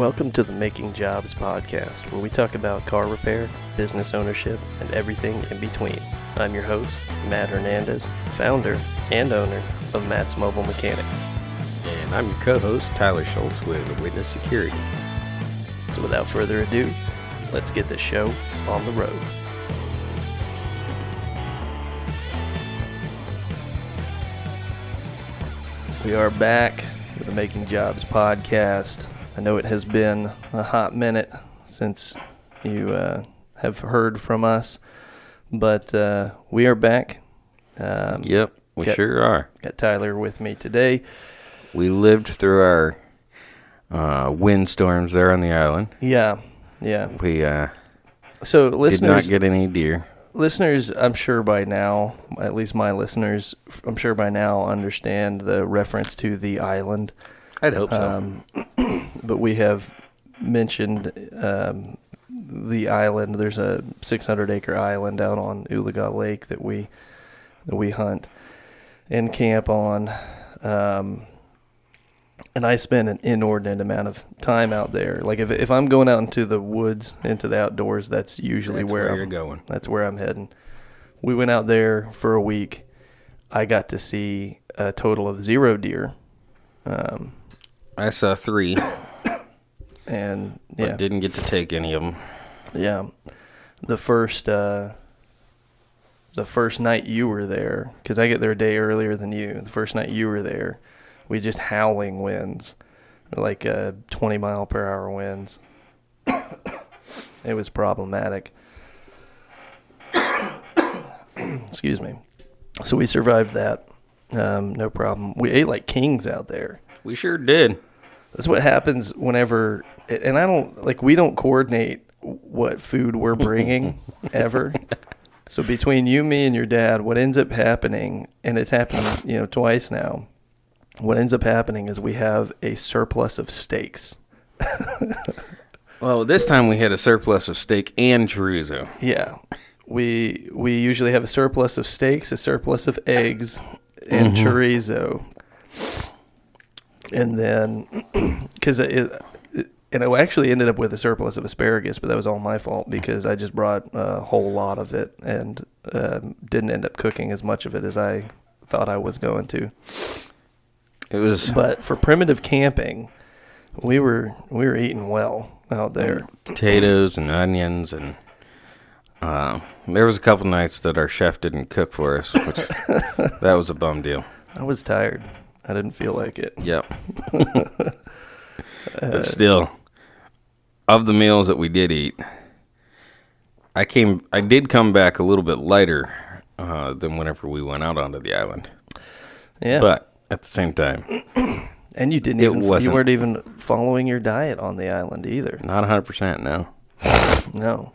Welcome to the Making Jobs podcast, where we talk about car repair, business ownership, and everything in between. I'm your host, Matt Hernandez, founder and owner of Matt's Mobile Mechanix. And I'm your co-host, Tyler Schultz with Witness Security. So without further ado, let's get the show on the road. We are back with the Making Jobs podcast. I know it has been a hot minute since you uh, have heard from us, but uh, we are back. Um, Yep, we Got- sure are. Got Tyler with me today. We lived through our uh, windstorms there on the island. Yeah, yeah. We uh, So did listeners, not get any deer. listeners, I'm sure by now, at least my listeners, I'm sure by now understand the reference to the island. I'd hope so. Um, but we have mentioned um, the island. There's a 600 acre island out on Oologah Lake that we that we hunt and camp on. Um, and I spend an inordinate amount of time out there. Like if if I'm going out into the woods, into the outdoors, that's usually That's where, where I'm, you're going. That's where I'm heading. We went out there for a week. I got to see a total of zero deer. Um, I saw three, and but yeah, didn't get to take any of them. yeah. The first, uh, the first night you were there, because I get there a day earlier than you. The first night you were there, we just howling winds, like uh, 20 mile per hour winds. it was problematic. Excuse me. So we survived that, um, no problem. We ate like kings out there. We sure did. That's what happens whenever, and I don't like we don't coordinate what food we're bringing ever. So between you, me, and your dad, what ends up happening, and it's happened, you know, twice now. What ends up happening is we have a surplus of steaks. Well, this time we had a surplus of steak and chorizo. Yeah, we we usually have a surplus of steaks, a surplus of eggs, and mm-hmm. chorizo, and then because it, it and it actually ended up with a surplus of asparagus, but that was all my fault because I just brought a whole lot of it and um, didn't end up cooking as much of it as I thought I was going to. It was But for primitive camping, we were we were eating well out there. potatoes and onions and uh, there was a couple nights that our chef didn't cook for us, which that was a bum deal. I was tired. I didn't feel like it. Yep. but still, of the meals that we did eat, I came. I did come back a little bit lighter uh, than whenever we went out onto the island. Yeah. But at the same time, And you didn't It even you wasn't- You weren't even following your diet on the island either. not 100% no. no.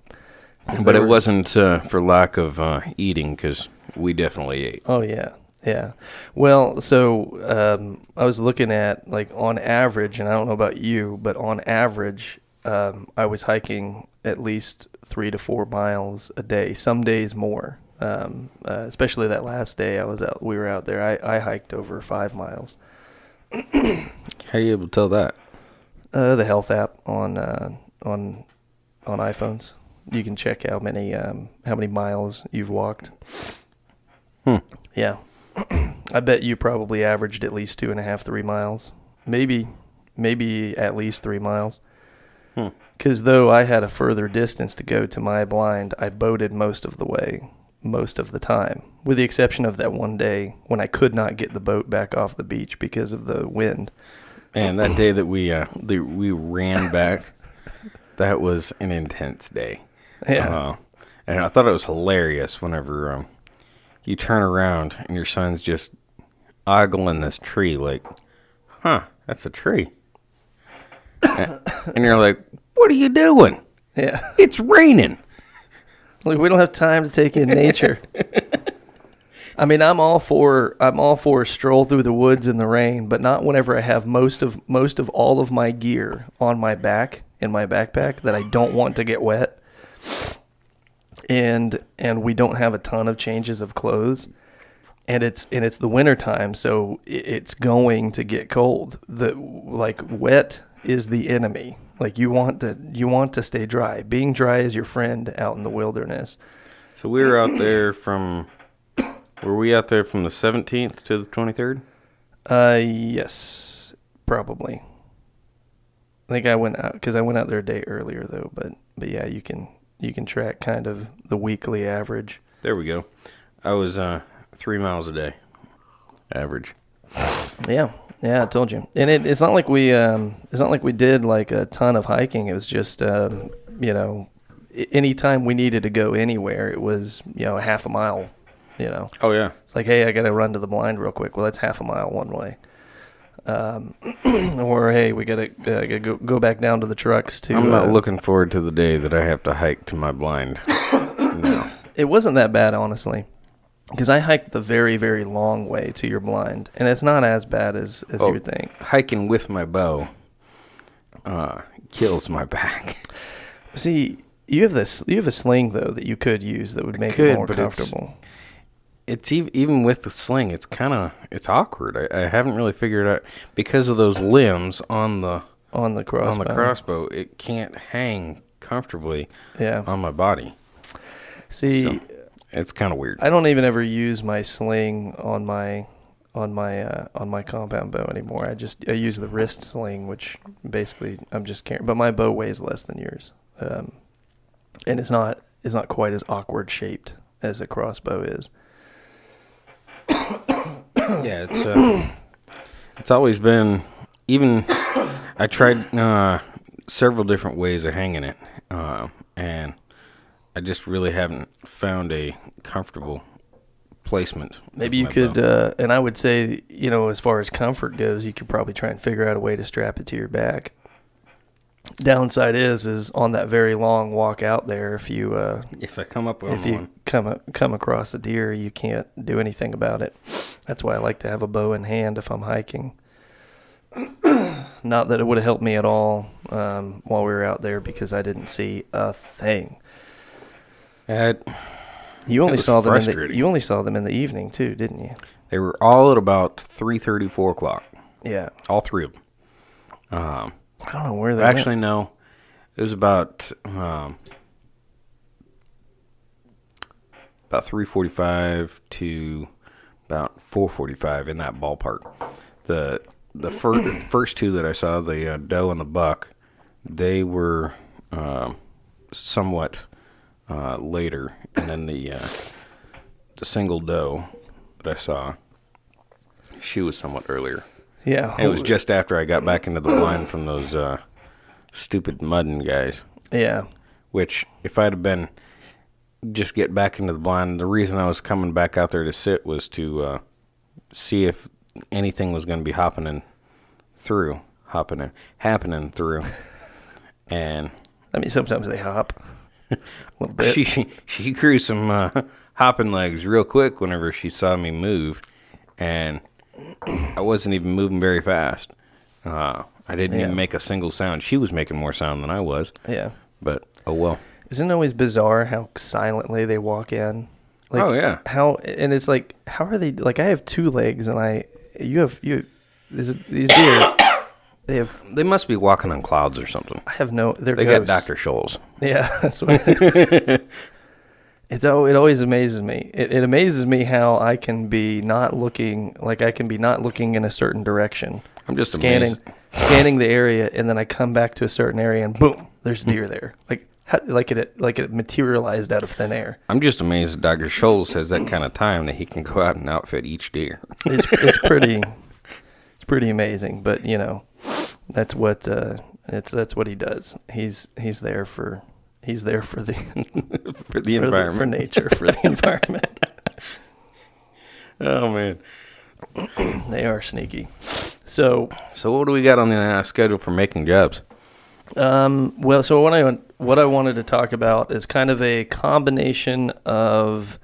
But it were- wasn't uh, for lack of uh, eating because we definitely ate. Oh yeah. Yeah. Well, so um, I was looking at like on average, and I don't know about you, but on average, um, I was hiking at least three to four miles a day. Some days more. Um, uh, especially that last day I was out. We were out there. I, I hiked over five miles. How are you able to tell that? Uh, the health app on uh, on on iPhones. You can check how many um, how many miles you've walked. Hmm. Yeah, I bet you probably averaged at least two and a half, three miles. Maybe maybe at least three miles. Hmm. Because though I had a further distance to go to my blind, I boated most of the way, most of the time, with the exception of that one day when I could not get the boat back off the beach because of the wind. And that day that we uh, that we ran back, that was an intense day. Yeah. Uh, and I thought it was hilarious whenever um, you turn around and your son's just ogling this tree, like, huh, that's a tree. and you're like, what are you doing? Yeah. It's raining. Like we don't have time to take in nature. I mean, I'm all for I'm all for a stroll through the woods in the rain, but not whenever I have most of most of all of my gear on my back in my backpack that I don't want to get wet. And and we don't have a ton of changes of clothes. And it's and it's the winter time, so it's going to get cold. The like wet is the enemy. Like you want to you want to stay dry. Being dry is your friend out in the wilderness. So we were out there from. Were we out there from the 17th to the 23rd? Uh, yes, probably. I think I went out because I went out there a day earlier though. But but yeah, you can you can track kind of the weekly average. There we go. I was uh, three miles a day, average. Yeah, yeah, I told you. And it, it's not like we um, it's not like we did like a ton of hiking. It was just um, you know, anytime we needed to go anywhere, it was you know a half a mile. You know, Oh yeah. it's like hey, I got to run to the blind real quick. Well, that's half a mile one way. Um, or hey, we got to uh, go go back down to the trucks to. I'm not uh, looking forward to the day that I have to hike to my blind. no. It wasn't that bad, honestly, because I hiked the very very long way to your blind, and it's not as bad as as Oh. you would think. Hiking with my bow uh, kills my back. See, you have this. You have a sling though that you could use that would make could, it more but it's- comfortable. It's even even with the sling, it's kind of it's awkward. I, I haven't really figured out because of those limbs on the on the crossbow. on the crossbow. It can't hang comfortably Yeah. on my body. See, so- It's kind of weird. I don't even ever use my sling on my on my uh, on my compound bow anymore. I just I use the wrist sling, which basically I'm just carrying. But my bow weighs less than yours, um, and it's not it's not quite as awkward shaped as a crossbow is. yeah, it's uh, it's always been even. I tried uh, several different ways of hanging it, uh, and I just really haven't found a comfortable placement. Maybe you could, uh, and I would say, you know, as far as comfort goes, you could probably try and figure out a way to strap it to your back. Downside is, is on that very long walk out there, if you uh, if I come up with if you one, come a, come across a deer, you can't do anything about it. That's why I like to have a bow in hand if I'm hiking. Not that it would have helped me at all um, while we were out there because I didn't see a thing. You only saw them. In the, you only saw them in the evening too, didn't you? they were all at about three thirty, four o'clock. Yeah. All three of them. Um, I don't know where they Actually, went. no. It was about um, about three forty-five to about four forty-five in that ballpark. The the first first two that I saw, the uh, doe and the buck, they were um, somewhat uh, later, and then the uh, the single doe that I saw, she was somewhat earlier. Yeah. And it was just after I got back into the blind from those uh, stupid mudding guys. Yeah. Which, if I'd have been just get back into the blind, the reason I was coming back out there to sit was to uh, see if anything was going to be hopping happening through, hopping happening, happening through. And I mean, sometimes they hop a little bit. she she grew some uh, hopping legs real quick whenever she saw me move, and I wasn't even moving very fast. Uh, I didn't Yeah. even make a single sound. She was making more sound than I was, yeah. but oh well. Isn't it always bizarre how silently they walk in? Like, Oh, yeah. How and it's like, how are they? Like, I have two legs, and I, you have you, this, these deer, they have. They must be walking on clouds or something. I have no. They're They ghosts. got Doctor Scholl's. Yeah, that's what it is. it's oh, it always amazes me. It, it amazes me how I can be not looking like I can be not looking in a certain direction. I'm just scanning amazed. scanning the area and then I come back to a certain area and boom, there's deer there. Like how, like it like it materialized out of thin air. I'm just amazed that Doctor Scholl's has that kind of time that he can go out and outfit each deer. It's it's pretty it's pretty amazing, but you know, that's what uh it's that's what he does. He's he's there for he's there for the for the for, the, environment. for nature, for the environment. Oh man. they are sneaky. So, So what do we got on the uh, schedule for making jobs? um, well, so what I what I wanted to talk about is kind of a combination of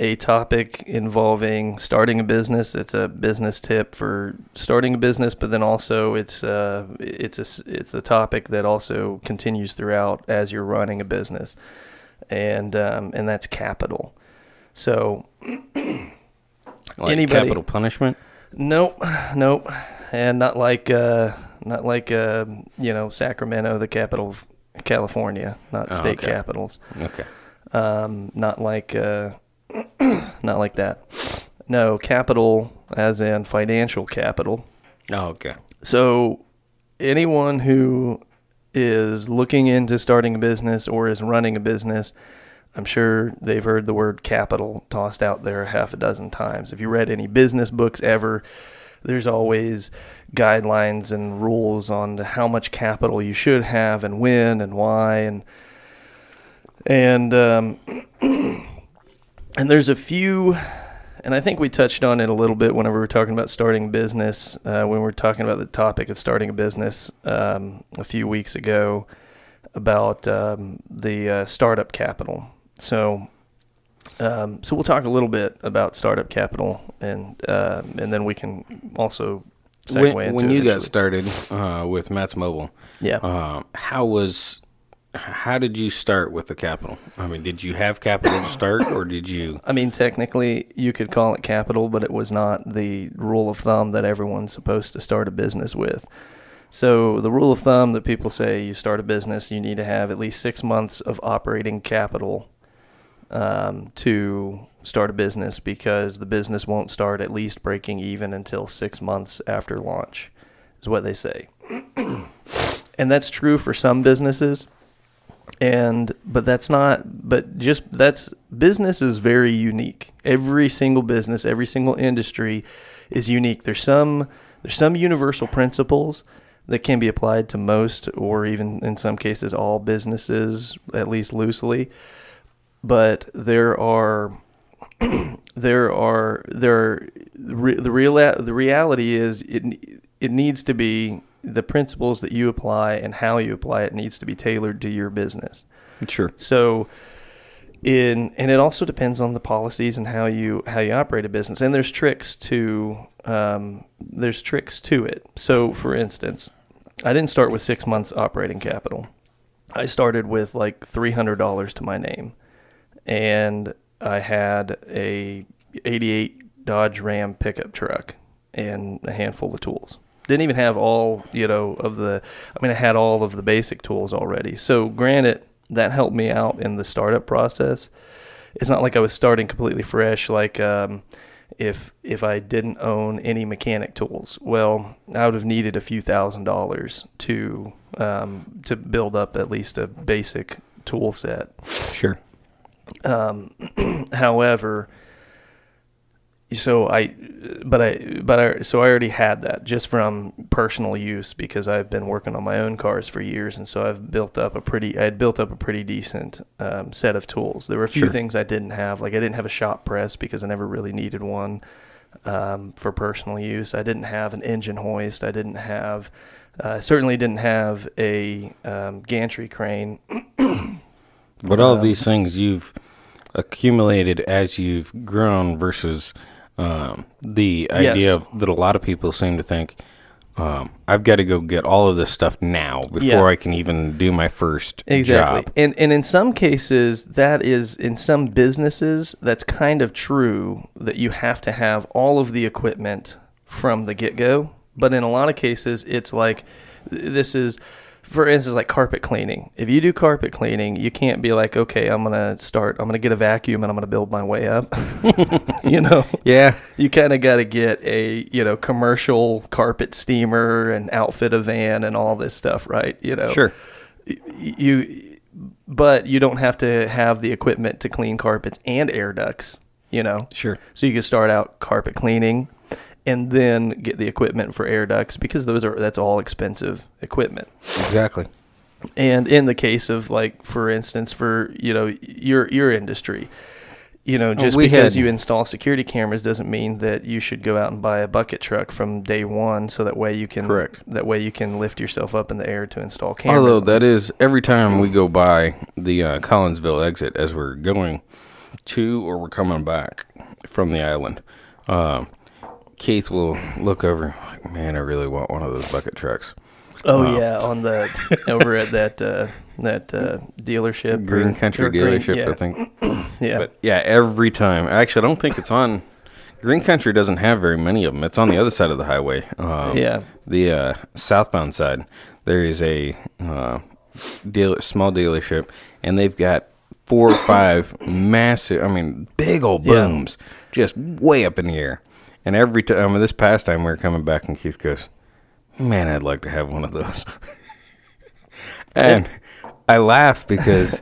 a topic involving starting a business. It's a business tip for starting a business, but then also it's uh, it's a it's a topic that also continues throughout as you're running a business, and um, and that's capital. So Like Anybody- capital punishment? Nope, nope, and not like uh, not like uh, you know Sacramento, the capital of California, not Oh, state okay. capitals. Okay. Um, not like uh, not like that. No, capital as in financial capital. Oh, okay. So, anyone who is looking into starting a business or is running a business, I'm sure they've heard the word capital tossed out there half a dozen times. If you read any business books ever, there's always guidelines and rules on how much capital you should have and when and why and and um, and there's a few and I think we touched on it a little bit whenever we were talking about starting a business, uh, when we were talking about the topic of starting a business um, a few weeks ago about um, the uh, startup capital. So, um, so we'll talk a little bit about startup capital, and uh, and then we can also segue When, into when you got started uh, with Matt's Mobile, yeah. um, how was how did you start with the capital? I mean, did you have capital to start, or did you? I mean, technically, you could call it capital, but it was not the rule of thumb that everyone's supposed to start a business with. So, the rule of thumb that people say you start a business, you need to have at least six months of operating capital um, to start a business because the business won't start at least breaking even until six months after launch, is what they say. and that's true for some businesses and but that's not but just that's business is very unique. Every single business every single industry is unique. There's some there's some universal principles that can be applied to most or even in some cases all businesses at least loosely. But there are there are there are, the real the reality is it it needs to be the principles that you apply and how you apply it needs to be tailored to your business. Sure. So in and it also depends on the policies and how you how you operate a business. And there's tricks to um, there's tricks to it. So for instance, I didn't start with six months operating capital. I started with like three hundred dollars to my name, and I had a '88 Dodge Ram pickup truck and a handful of tools. Didn't even have all you know of the. I mean, I had all of the basic tools already. So granted, that helped me out in the startup process. It's not like I was starting completely fresh. Like um, if if I didn't own any mechanic tools, well, I would have needed a few thousand dollars to um, to build up at least a basic tool set. Sure. Um, however, so I, but I, but I, so I already had that just from personal use because I've been working on my own cars for years, and so I've built up a pretty, I had built up a pretty decent um, set of tools. There were a few Sure. things I didn't have, like I didn't have a shop press because I never really needed one um, for personal use. I didn't have an engine hoist. I didn't have, uh, certainly didn't have a um, gantry crane. But all Um, these things you've accumulated as you've grown versus um, the idea Yes. of that a lot of people seem to think um, I've got to go get all of this stuff now before Yeah. I can even do my first Exactly. job. And and in some cases that is in some businesses that's kind of true that you have to have all of the equipment from the get-go, but in a lot of cases it's like this is for instance like carpet cleaning. If you do carpet cleaning, you can't be like, "Okay, I'm going to start I'm going to get a vacuum and I'm going to build my way up." you know. Yeah. You kind of got to get a, you know, commercial carpet steamer and outfit a van and all this stuff, right? You know Sure. you but you don't have to have the equipment to clean carpets and air ducts you know Sure. so you can start out carpet cleaning and then get the equipment for air ducts because those are that's all expensive equipment Exactly. and in the case of like for instance for you know your your industry you know just we because had- you install security cameras doesn't mean that you should go out and buy a bucket truck from day one so that way you can Correct. that way you can lift yourself up in the air to install cameras Although that is every time we go by the uh, Collinsville exit as we're going to or we're coming back from the island, um, Keith will look over. Like, Man, I really want one of those bucket trucks. Oh Wow. yeah, on the over at that uh, that uh, dealership, Green or- Country or Green- dealership, yeah, I think. Yeah, But yeah, every time. Actually, I don't think it's on Green Country doesn't have very many of them. It's on the other side of the highway. Um, Yeah. The uh, southbound side, there is a uh, deal, small dealership, and they've got four or five massive, I mean, big old Yeah. booms, just way up in the air. And every time, I mean, this past time we were coming back, and Keith goes, "Man, I'd like to have one of those." and I laugh because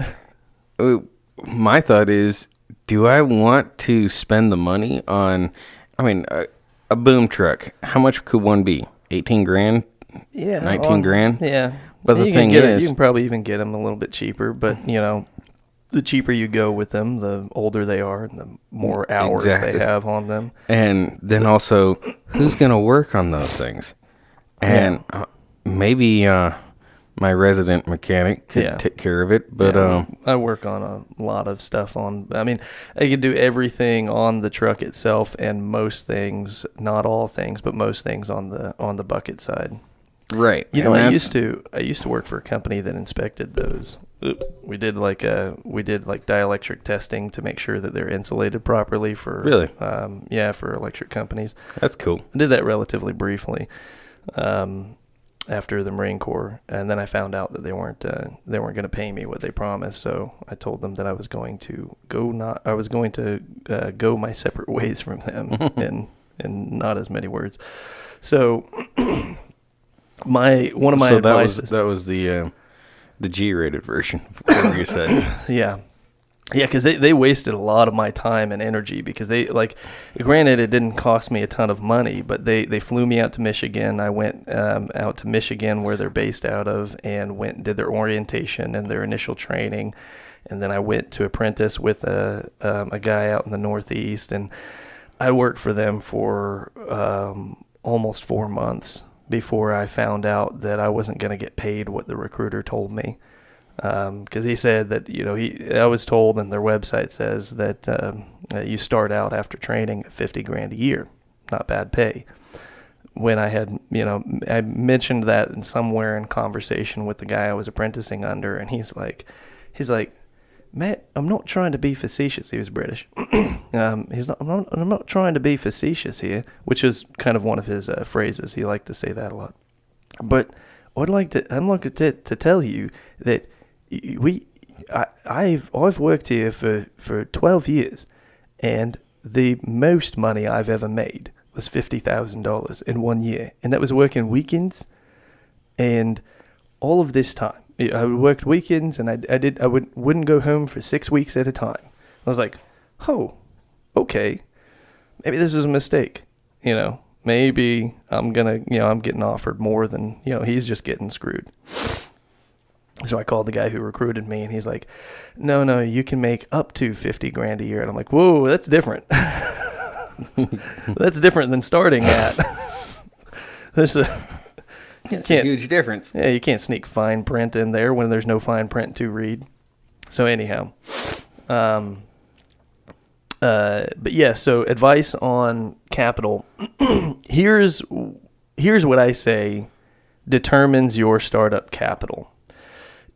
my thought is, do I want to spend the money on? I mean, a, a boom truck. How much could one be? Eighteen grand. Yeah, 19 on- grand? Yeah, But the thing can get it- is- you can probably even get them a little bit cheaper. But you know, the cheaper you go with them, the older they are, and the more hours Exactly. they have on them. And then also, who's going to work on those things? And uh, maybe uh, my resident mechanic could Yeah. take care of it. But Yeah, um, I work on a lot of stuff on. I mean, I can do everything on the truck itself, and most things, not all things, but most things on the on the bucket side. Right, You know, and I used to I used to work for a company that inspected those. Oop. We did like a we did like dielectric testing to make sure that they're insulated properly for Really? um, yeah for electric companies. That's cool. I did that relatively briefly um, after the Marine Corps, and then I found out that they weren't uh, they weren't going to pay me what they promised. So I told them that I was going to go not I was going to uh, go my separate ways from them in in not as many words. So my one of my so that was that was the uh, the G-rated version. Whatever you said. yeah. Yeah, because they, they wasted a lot of my time and energy because they like, granted it didn't cost me a ton of money, but they, they flew me out to Michigan. I went um, out to Michigan where they're based out of and went and did their orientation and their initial training, and then I went to apprentice with a um, a guy out in the Northeast, and I worked for them for um, almost four months before I found out that I wasn't going to get paid what the recruiter told me because he said that you know he I was told and their website says that, um, that you start out after training at 50 grand a year, not bad pay. When I had you know I mentioned that in somewhere in conversation with the guy I was apprenticing under, and he's like, he's like, Matt, I'm not trying to be facetious. He was British. um, he's not I'm, not. I'm not trying to be facetious here, which is kind of one of his uh, phrases. He liked to say that a lot. But I'd like to I'd like to, to tell you that we I, I've I've worked here for, for twelve years, and the most money I've ever made was fifty thousand dollars in one year, and that was working weekends, and all of this time I worked weekends, and I, I did I would wouldn't go home for six weeks at a time. I was like, oh, okay, maybe this is a mistake. You know, maybe I'm gonna, you know, I'm getting offered more than, you know, he's just getting screwed. So I called the guy who recruited me, and he's like, no, no, you can make up to 50 grand a year. And I'm like, whoa, that's different. that's different than starting at. There's a, It's Can't- a huge difference. yeah, you can't sneak fine print in there when there's no fine print to read. So anyhow, um, uh, but yeah. So advice on capital. here's here's what I say determines your startup capital.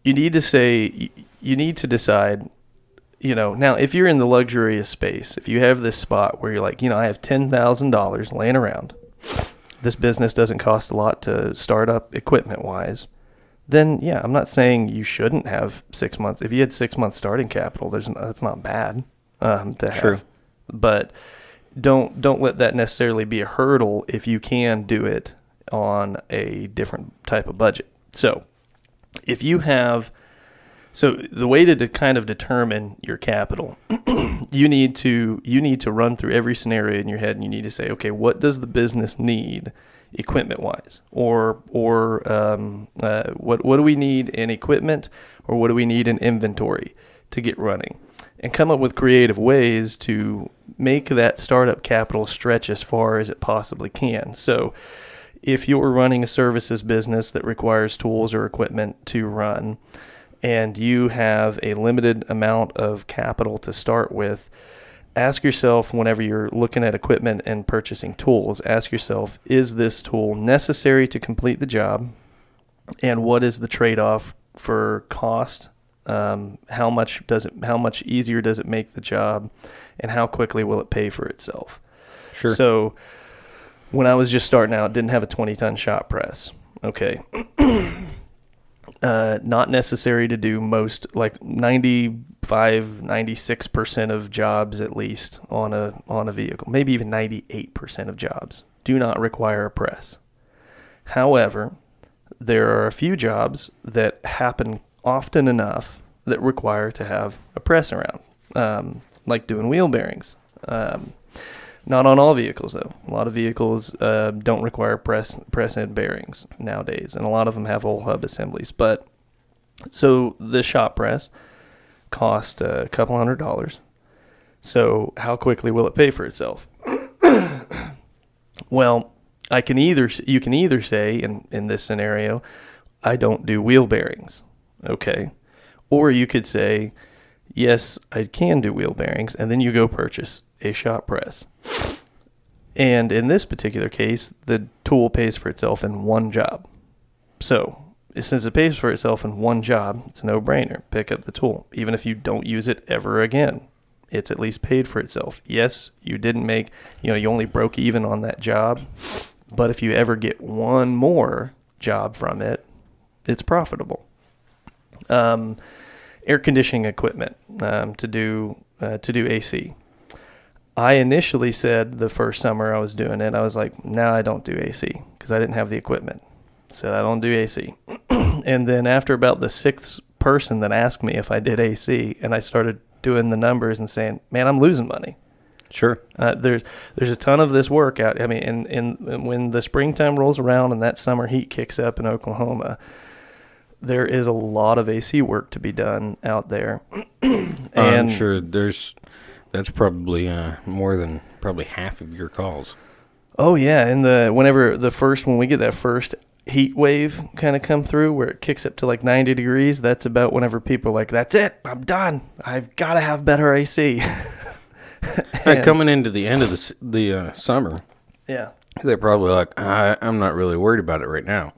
You need to say you need to decide. You know, now if you're in the luxurious space, if you have this spot where you're like, you know, I have ten thousand dollars laying around this business doesn't cost a lot to start up equipment wise, then yeah, I'm not saying you shouldn't have six months. If you had six months starting capital, there's that's not bad um, to have. True. But don't don't let that necessarily be a hurdle if you can do it on a different type of budget. So if you have so the way to, de- kind of determine your capital, you need to you need to run through every scenario in your head, and you need to say, okay, what does the business need, equipment wise, or or um, uh, what what do we need in equipment, or what do we need in inventory to get running, and come up with creative ways to make that startup capital stretch as far as it possibly can. So if you're running a services business that requires tools or equipment to run, and you have a limited amount of capital to start with, ask yourself whenever you're looking at equipment and purchasing tools, ask yourself, is this tool necessary to complete the job? And what is the trade off for cost? Um, how much does it how much easier does it make the job and how quickly will it pay for itself? Sure. So when I was just starting out, didn't have a 20 ton shop press. Okay. uh, not necessary to do most, like 95, 96% of jobs at least on a, on a vehicle, maybe even 98% of jobs do not require a press. However, there are a few jobs that happen often enough that require to have a press around, um, like doing wheel bearings. Um, not on all vehicles though. A lot of vehicles uh, don't require press press end bearings nowadays, and a lot of them have whole hub assemblies. But so the shop press cost a couple hundred dollars. So how quickly will it pay for itself? well, I can either you can either say in in this scenario, I don't do wheel bearings, okay, or you could say, yes, I can do wheel bearings, and then you go purchase a shop press. And in this particular case, the tool pays for itself in one job. So, since it pays for itself in one job, it's a no brainer. Pick up the tool. Even if you don't use it ever again, it's at least paid for itself. Yes, you didn't make, you know, you only broke even on that job. But if you ever get one more job from it, it's profitable. Um, air conditioning equipment um, to do uh, to do AC. I initially said the first summer I was doing it, I was like, no, I don't do AC because I didn't have the equipment. said, I don't do AC. and then after about the sixth person that asked me if I did AC, and I started doing the numbers and saying, man, I'm losing money. Sure. Uh, there's there's a ton of this work out. I mean, and in when the springtime rolls around and that summer heat kicks up in Oklahoma, there is a lot of AC work to be done out there. and I'm sure there's that's probably uh, more than probably half of your calls. Oh yeah, and the whenever the first when we get that first heat wave kind of come through where it kicks up to like 90 degrees, that's about whenever people are like, "That's it, I'm done. I've got to have better AC." and, coming into the end of the the uh, summer, yeah, they're probably like, I, "I'm not really worried about it right now."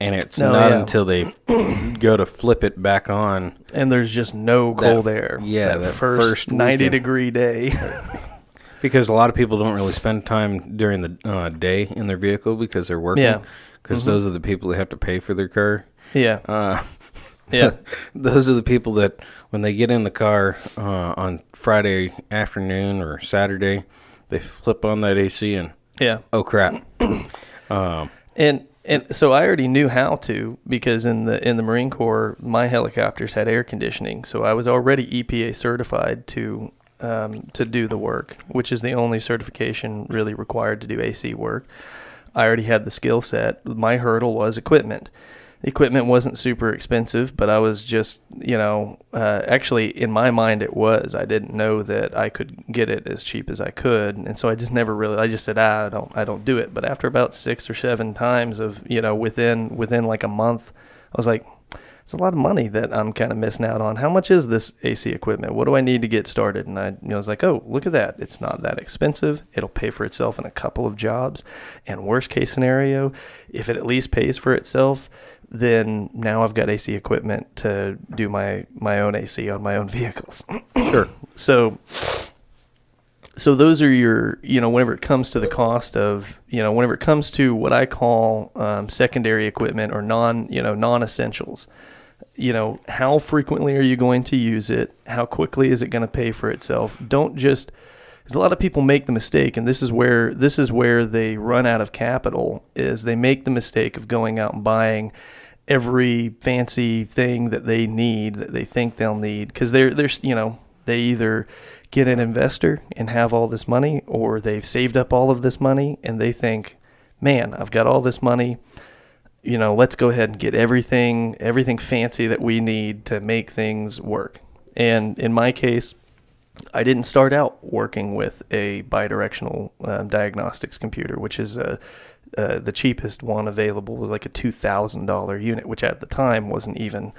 And it's no, not yeah. until they go to flip it back on and there's just no cold that, air. Yeah that, first, first 90 weekend. degree day. Because a lot of people don't really spend time during the uh, day in their vehicle because they're working. Yeah. Because mm-hmm. those are the people that have to pay for their car. Yeah. Uh, yeah. those are the people that when they get in the car uh, on friday afternoon or saturday they flip on that ac and yeah. oh crap. Um, and and so I already knew how to because in the in the Marine Corps, my helicopters had air conditioning, so I was already EPA certified to um, to do the work, which is the only certification really required to do AC work. I already had the skill set. My hurdle was equipment equipment wasn't super expensive, but I was just, you know, uh, actually in my mind it was. I didn't know that I could get it as cheap as I could, and so I just never really. I just said, ah, I don't, I don't do it. But after about six or seven times of, you know, within within like a month, I was like, it's a lot of money that I'm kind of missing out on. How much is this AC equipment? What do I need to get started? And I, you know, I was like, oh, look at that. It's not that expensive. It'll pay for itself in a couple of jobs. And worst case scenario, if it at least pays for itself then now I've got AC equipment to do my my own AC on my own vehicles. sure. So so those are your you know whenever it comes to the cost of you know whenever it comes to what I call um, secondary equipment or non you know non essentials. You know how frequently are you going to use it? How quickly is it going to pay for itself? Don't just because a lot of people make the mistake, and this is where this is where they run out of capital. Is they make the mistake of going out and buying every fancy thing that they need that they think they'll need because they're they're you know they either get an investor and have all this money or they've saved up all of this money and they think man I've got all this money. You know let's go ahead and get everything everything fancy that we need to make things work. And in my case I didn't start out working with a bidirectional um, diagnostics computer, which is a uh, the cheapest one available was like a two thousand dollar unit, which at the time wasn't even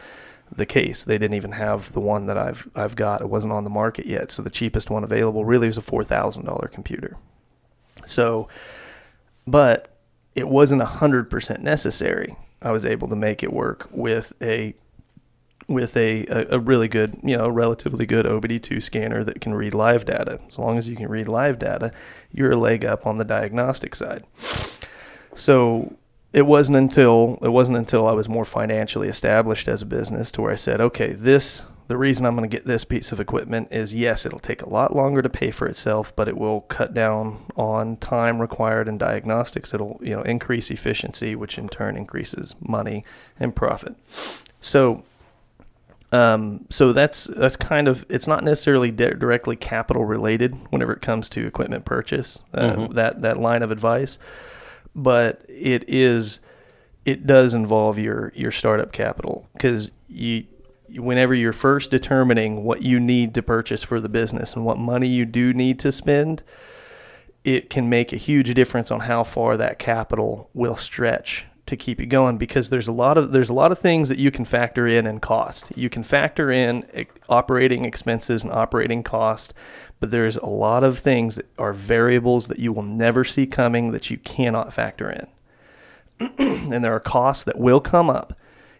the case. They didn't even have the one that I've I've got. It wasn't on the market yet, so the cheapest one available really was a four thousand dollar computer. So, but it wasn't a hundred percent necessary. I was able to make it work with a with a, a, a really good, you know, relatively good OBD2 scanner that can read live data. As long as you can read live data, you're a leg up on the diagnostic side. So it wasn't until it wasn't until I was more financially established as a business to where I said, okay, this the reason I'm going to get this piece of equipment is yes, it'll take a lot longer to pay for itself, but it will cut down on time required in diagnostics. It'll you know increase efficiency, which in turn increases money and profit. So. Um, so that's that's kind of it's not necessarily di- directly capital related whenever it comes to equipment purchase uh, Mhm. that that line of advice, but it is it does involve your your startup capital because you whenever you're first determining what you need to purchase for the business and what money you do need to spend it can make a huge difference on how far that capital will stretch to keep you going because there's a lot of there's a lot of things that you can factor in and cost. You can factor in operating expenses and operating cost, but there's a lot of things that are variables that you will never see coming that you cannot factor in. and there are costs that will come up.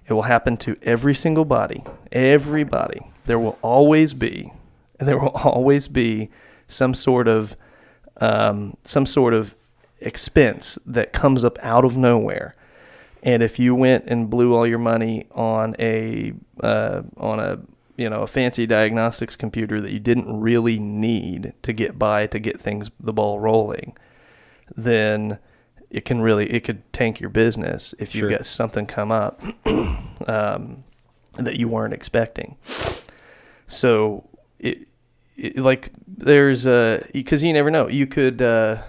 It will happen to every single body, everybody. There will always be, there will always be some sort of, um, some sort of expense that comes up out of nowhere. And if you went and blew all your money on a, uh, on a, you know, a fancy diagnostics computer that you didn't really need to get by to get things the ball rolling, then it can really it could tank your business if you Sure. get something come up um, that you weren't expecting. So it, it like there's uh because you never know you could uh,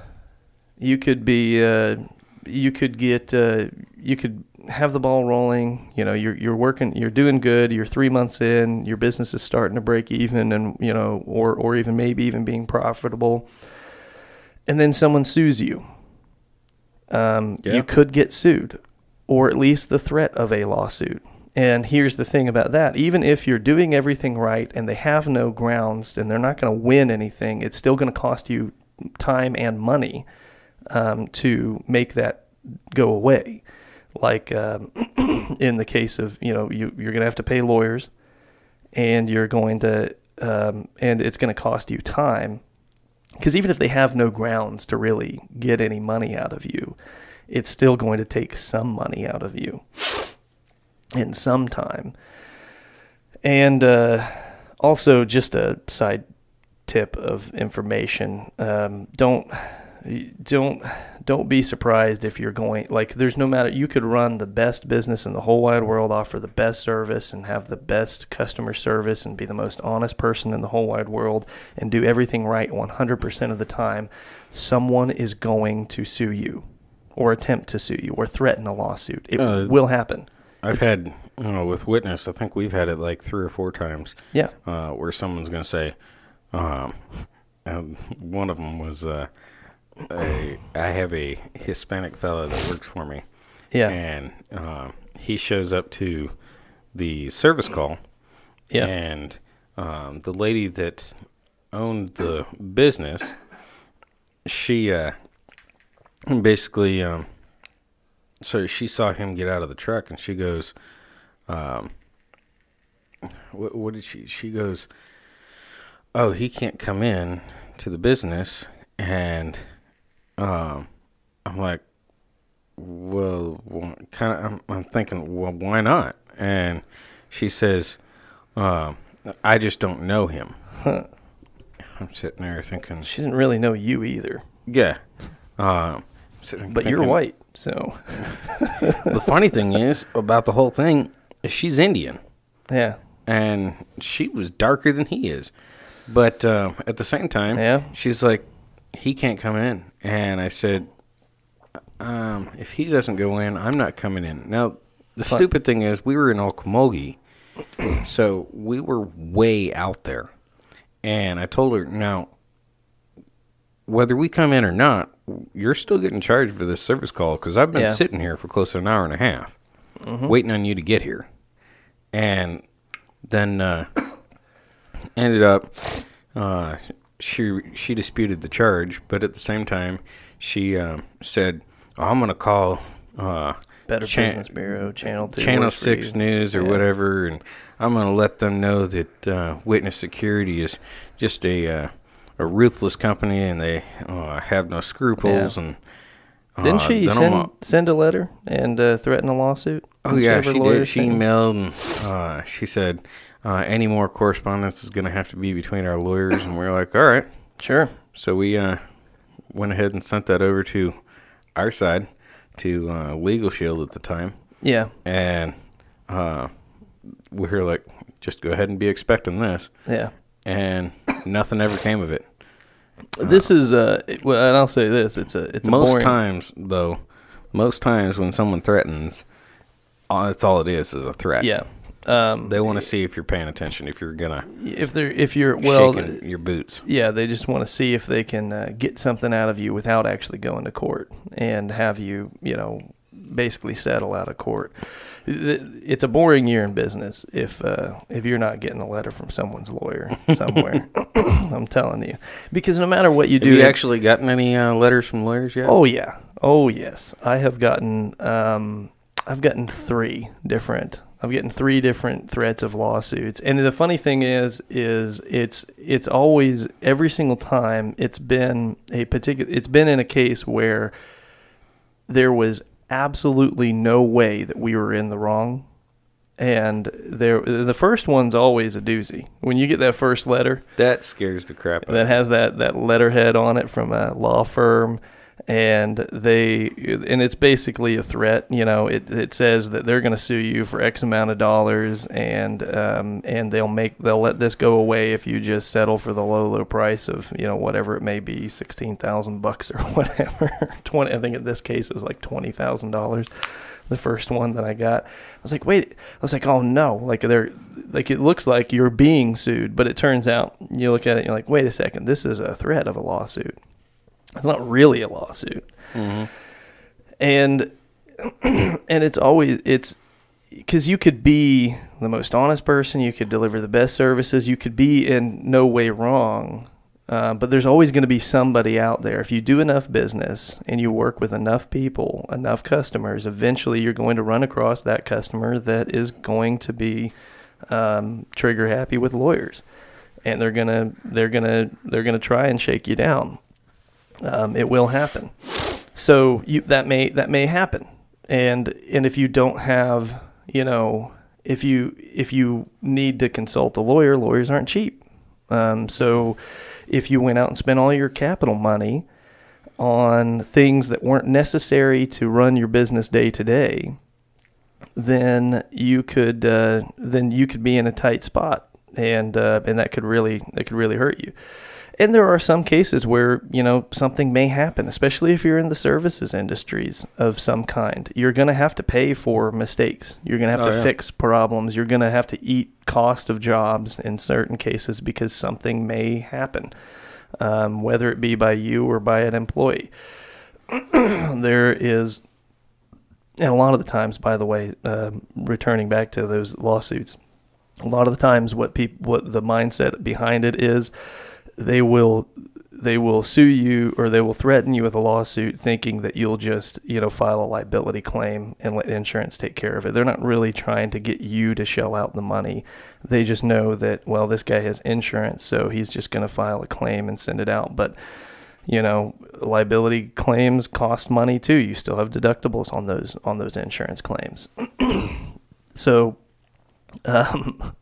you could be uh, you could get uh, you could have the ball rolling you know you're you're working you're doing good you're 3 months in your business is starting to break even and you know or or even maybe even being profitable and then someone sues you um, Yeah. you could get sued, or at least the threat of a lawsuit. And here's the thing about that even if you're doing everything right and they have no grounds and they're not going to win anything, it's still going to cost you time and money um, to make that go away. Like um, in the case of, you know, you, you're going to have to pay lawyers and you're going to, um, and it's going to cost you time because even if they have no grounds to really get any money out of you, it's still going to take some money out of you in some time. And uh, also, just a side tip of information: um, don't don't don't be surprised if you're going like there's no matter you could run the best business in the whole wide world offer the best service and have the best customer service and be the most honest person in the whole wide world and do everything right 100% of the time someone is going to sue you or attempt to sue you or threaten a lawsuit. It Uh, will happen. I've It's- had, you know, with witness, I think we've had it like three or four times yeah. uh, where someone's going to say, um, and one of them was, uh, a, I have a Hispanic fellow that works for me, yeah. And uh, he shows up to the service call, yeah. And um, the lady that owned the business, she uh, basically, um, so she saw him get out of the truck, and she goes, um, what, what did she? She goes, oh, he can't come in to the business, and um, I'm like, well, kind of. I'm, I'm thinking, well, why not? And she says, uh, I just don't know him. Huh. I'm sitting there thinking, she didn't really know you either yeah. Uh, but you're white so The funny thing is about the whole thing is she's Indian, yeah and she was darker than he is. But uh, at the same time, Yeah. she's like, he can't come in. And I said, um, if he doesn't go in, I'm not coming in. Now, the Fine. stupid thing is, we were in Okmulgee, so we were way out there. And I told her, now, whether we come in or not, you're still getting charged for this service call because I've been Yeah. sitting here for close to an hour and a half Mhm. waiting on you to get here. And then uh, ended up uh, she she disputed the charge, but at the same time she um, said, oh, "I'm going to call uh, Better Chan- Business Bureau, Channel Two, Channel Six. News or Yeah. whatever, and I'm going to let them know that uh, Witness Security is just a uh, a ruthless company, and they uh, have no scruples. And uh, Didn't she I'm send a- send a letter and uh, threaten a lawsuit? Oh yeah, she did. She emailed and uh, she said uh, any more correspondence is going to have to be between our lawyers, and we are like, all right. Sure. So we uh, went ahead and sent that over to our side to uh, Legal Shield at the time, Yeah. and uh, we were like, just go ahead and be expecting this, Yeah. and nothing ever came of it. This is uh, well, and I'll say this: it's a it's a most boring, times, though, most times when someone threatens, that's all it is is a threat. Yeah. Um, They want to see if you're paying attention, if you're gonna if they're if you're well, your boots. yeah, they just want to see if they can uh, get something out of you without actually going to court and have you, you know, basically settle out of court. It's a boring year in business if uh, if you're not getting a letter from someone's lawyer somewhere. I'm telling you, because no matter what you Have do, you actually gotten any uh, letters from lawyers yet? Oh yeah. Oh yes. I have gotten um I've gotten 3 different I've getting 3 different threats of lawsuits. And the funny thing is is it's it's always every single time it's been a particular it's been in a case where there was absolutely no way that we were in the wrong. And there the first one's always a doozy. When you get that first letter, that scares the crap out. that of has that has that letterhead on it from a law firm and they and it's basically a threat you know it, it says that they're going to sue you for x amount of dollars and um, and they'll make they'll let this go away if you just settle for the low low price of you know whatever it may be 16,000 bucks or whatever 20 I think in this case it was like $20,000 the first one that I got. I was like, wait, I was like, oh no, like they're like it looks like you're being sued, but it turns out you look at it, and you're like, wait a second, this is a threat of a lawsuit. It's not really a lawsuit, and and it's always it's because you could be the most honest person, you could deliver the best services, you could be in no way wrong. Uh, but there's always going to be somebody out there. If you do enough business and you work with enough people, enough customers, eventually you're going to run across that customer that is going to be um, trigger happy with lawyers, and they're gonna they're gonna they're gonna try and shake you down. Um, it will happen. So you that may that may happen, and and if you don't have you know if you if you need to consult a lawyer, lawyers aren't cheap. Um, so if you went out and spent all your capital money on things that weren't necessary to run your business day to day, then you could uh, then you could be in a tight spot, and uh, and that could really that could really hurt you. And there are some cases where you know something may happen, especially if you're in the services industries of some kind. You're going to have to pay for mistakes. You're going to have Oh, to yeah. fix problems. You're going to have to eat cost of jobs in certain cases because something may happen, um, whether it be by you or by an employee. there is and a lot of the times, by the way, um returning back to those lawsuits, a lot of the times, what people, what the mindset behind it is, they will, they will sue you or they will threaten you with a lawsuit, thinking that you'll just, you know, file a liability claim and let insurance take care of it. They're not really trying to get you to shell out the money. They just know that, well, this guy has insurance, so he's just going to file a claim and send it out. But you know, liability claims cost money too. You still have deductibles on those on those insurance claims. so, um,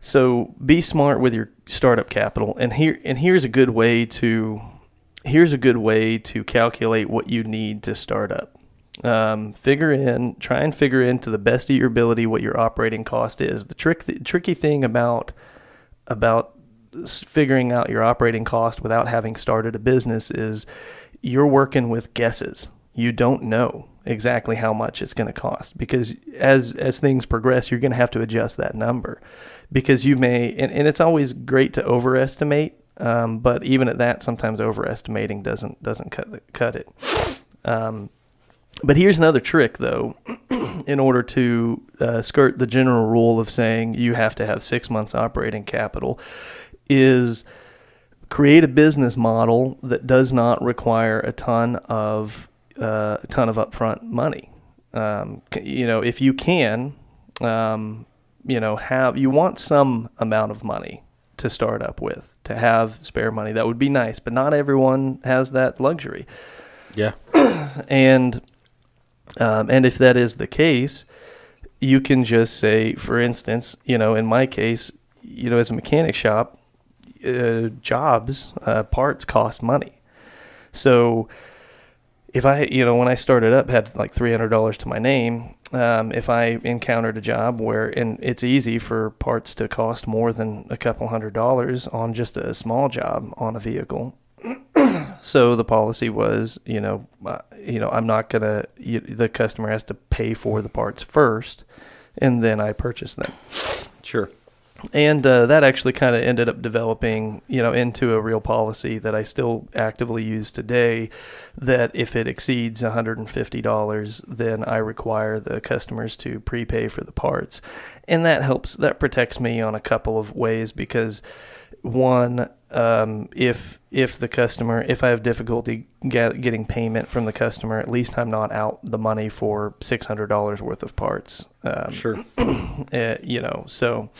so be smart with your startup capital. And here and here's a good way to here's a good way to calculate what you need to start up. Um, figure in, try and figure in to the best of your ability what your operating cost is. The trick, the tricky thing about about figuring out your operating cost without having started a business is you're working with guesses. You don't know exactly how much it's going to cost because as as things progress, you're going to have to adjust that number because you may and, and it's always great to overestimate, um, but even at that, sometimes overestimating doesn't doesn't cut the, cut it. Um, but here's another trick, though. in order to uh, skirt the general rule of saying you have to have six months operating capital, is create a business model that does not require a ton of uh, a ton of upfront money. um, you know, if you can, um, you know, have you want some amount of money to start up with, to have spare money. That would be nice, but not everyone has that luxury. Yeah. And um, and if that is the case, you can just say, for instance, you know, in my case, you know, as a mechanic shop, uh, jobs, uh, parts cost money. So if I, you know, when I started up, had like three hundred dollars to my name. Um, if I encountered a job where, and it's easy for parts to cost more than a couple hundred dollars on just a small job on a vehicle, so the policy was, you know, uh, you know, I'm not gonna. You, the customer has to pay for the parts first, and then I purchase them. Sure. And uh, that actually kind of ended up developing, you know, into a real policy that I still actively use today. That if it exceeds $150, then I require the customers to prepay for the parts, and that helps. That protects me on a couple of ways because, one, um, if if the customer, if I have difficulty get, getting payment from the customer, at least I'm not out the money for $600 worth of parts. Um, Sure. uh, you know, so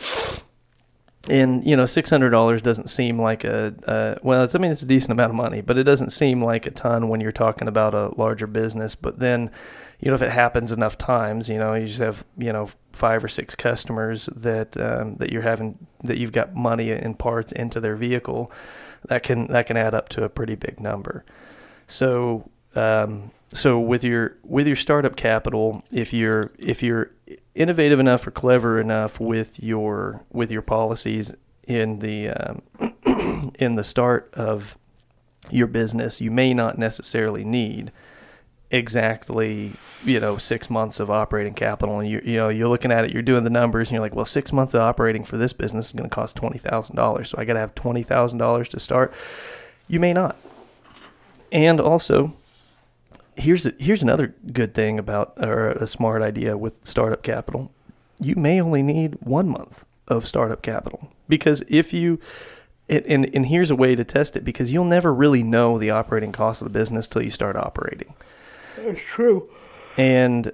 and you know, six hundred dollars doesn't seem like a well. It's, I mean, it's a decent amount of money, but it doesn't seem like a ton when you're talking about a larger business. But then, you know, if it happens enough times, you know, you just have you know five or six customers that um, that you're having that you've got money in parts into their vehicle, that can that can add up to a pretty big number. So um, so with your with your startup capital, if you're if you're innovative enough or clever enough with your with your policies in the um, in the start of your business, you may not necessarily need exactly you know six months of operating capital. And you you know you're looking at it you're doing the numbers and you're like well six months of operating for this business is going to cost twenty thousand dollars. So I got to have twenty thousand dollars to start. You may not. And also here's a, here's another good thing about or a smart idea with startup capital. You may only need one month of startup capital because if you and, and and here's a way to test it because you'll never really know the operating cost of the business till you start operating. That's true. And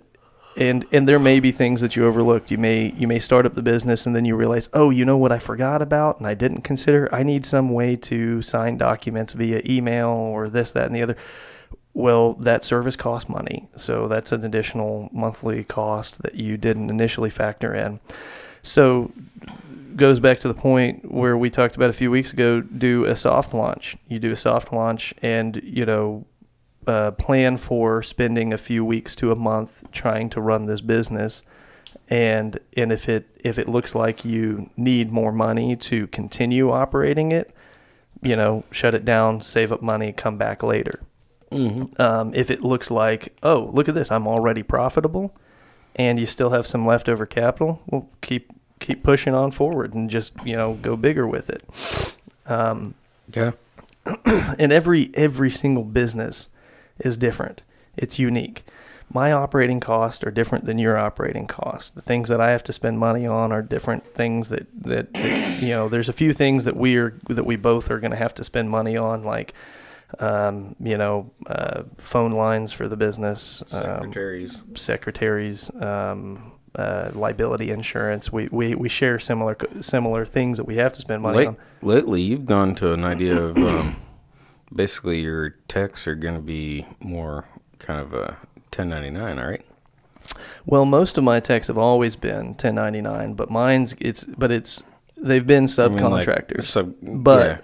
and and there may be things that you overlooked. You may you may start up the business and then you realize, oh, you know what I forgot about and I didn't consider. I need some way to sign documents via email or this, that, and the other. Well, that service costs money, so that's an additional monthly cost that you didn't initially factor in. So goes back to the point where we talked about a few weeks ago. Do a soft launch. You do a soft launch, and you know uh, plan for spending a few weeks to a month trying to run this business and and if it if it looks like you need more money to continue operating it you know shut it down save up money come back later Mm-hmm. um, if it looks like oh look at this i'm already profitable and you still have some leftover capital well keep keep pushing on forward and just you know go bigger with it um, Yeah. and every every single business is different. It's unique. My operating costs are different than your operating costs. The things that I have to spend money on are different things that, that, that you know. There's a few things that we are that we both are going to have to spend money on, like um, you know, uh, phone lines for the business, um, Secretaries. secretaries, um, uh, liability insurance. We, we, we share similar similar things that we have to spend money Late, on. lately, you've gone to an idea of um, basically your techs are going to be more kind of a 1099, all right? Well, most of my techs have always been 1099, but mine's it's but it's they've been I mean, like, subcontractors. sub- but yeah.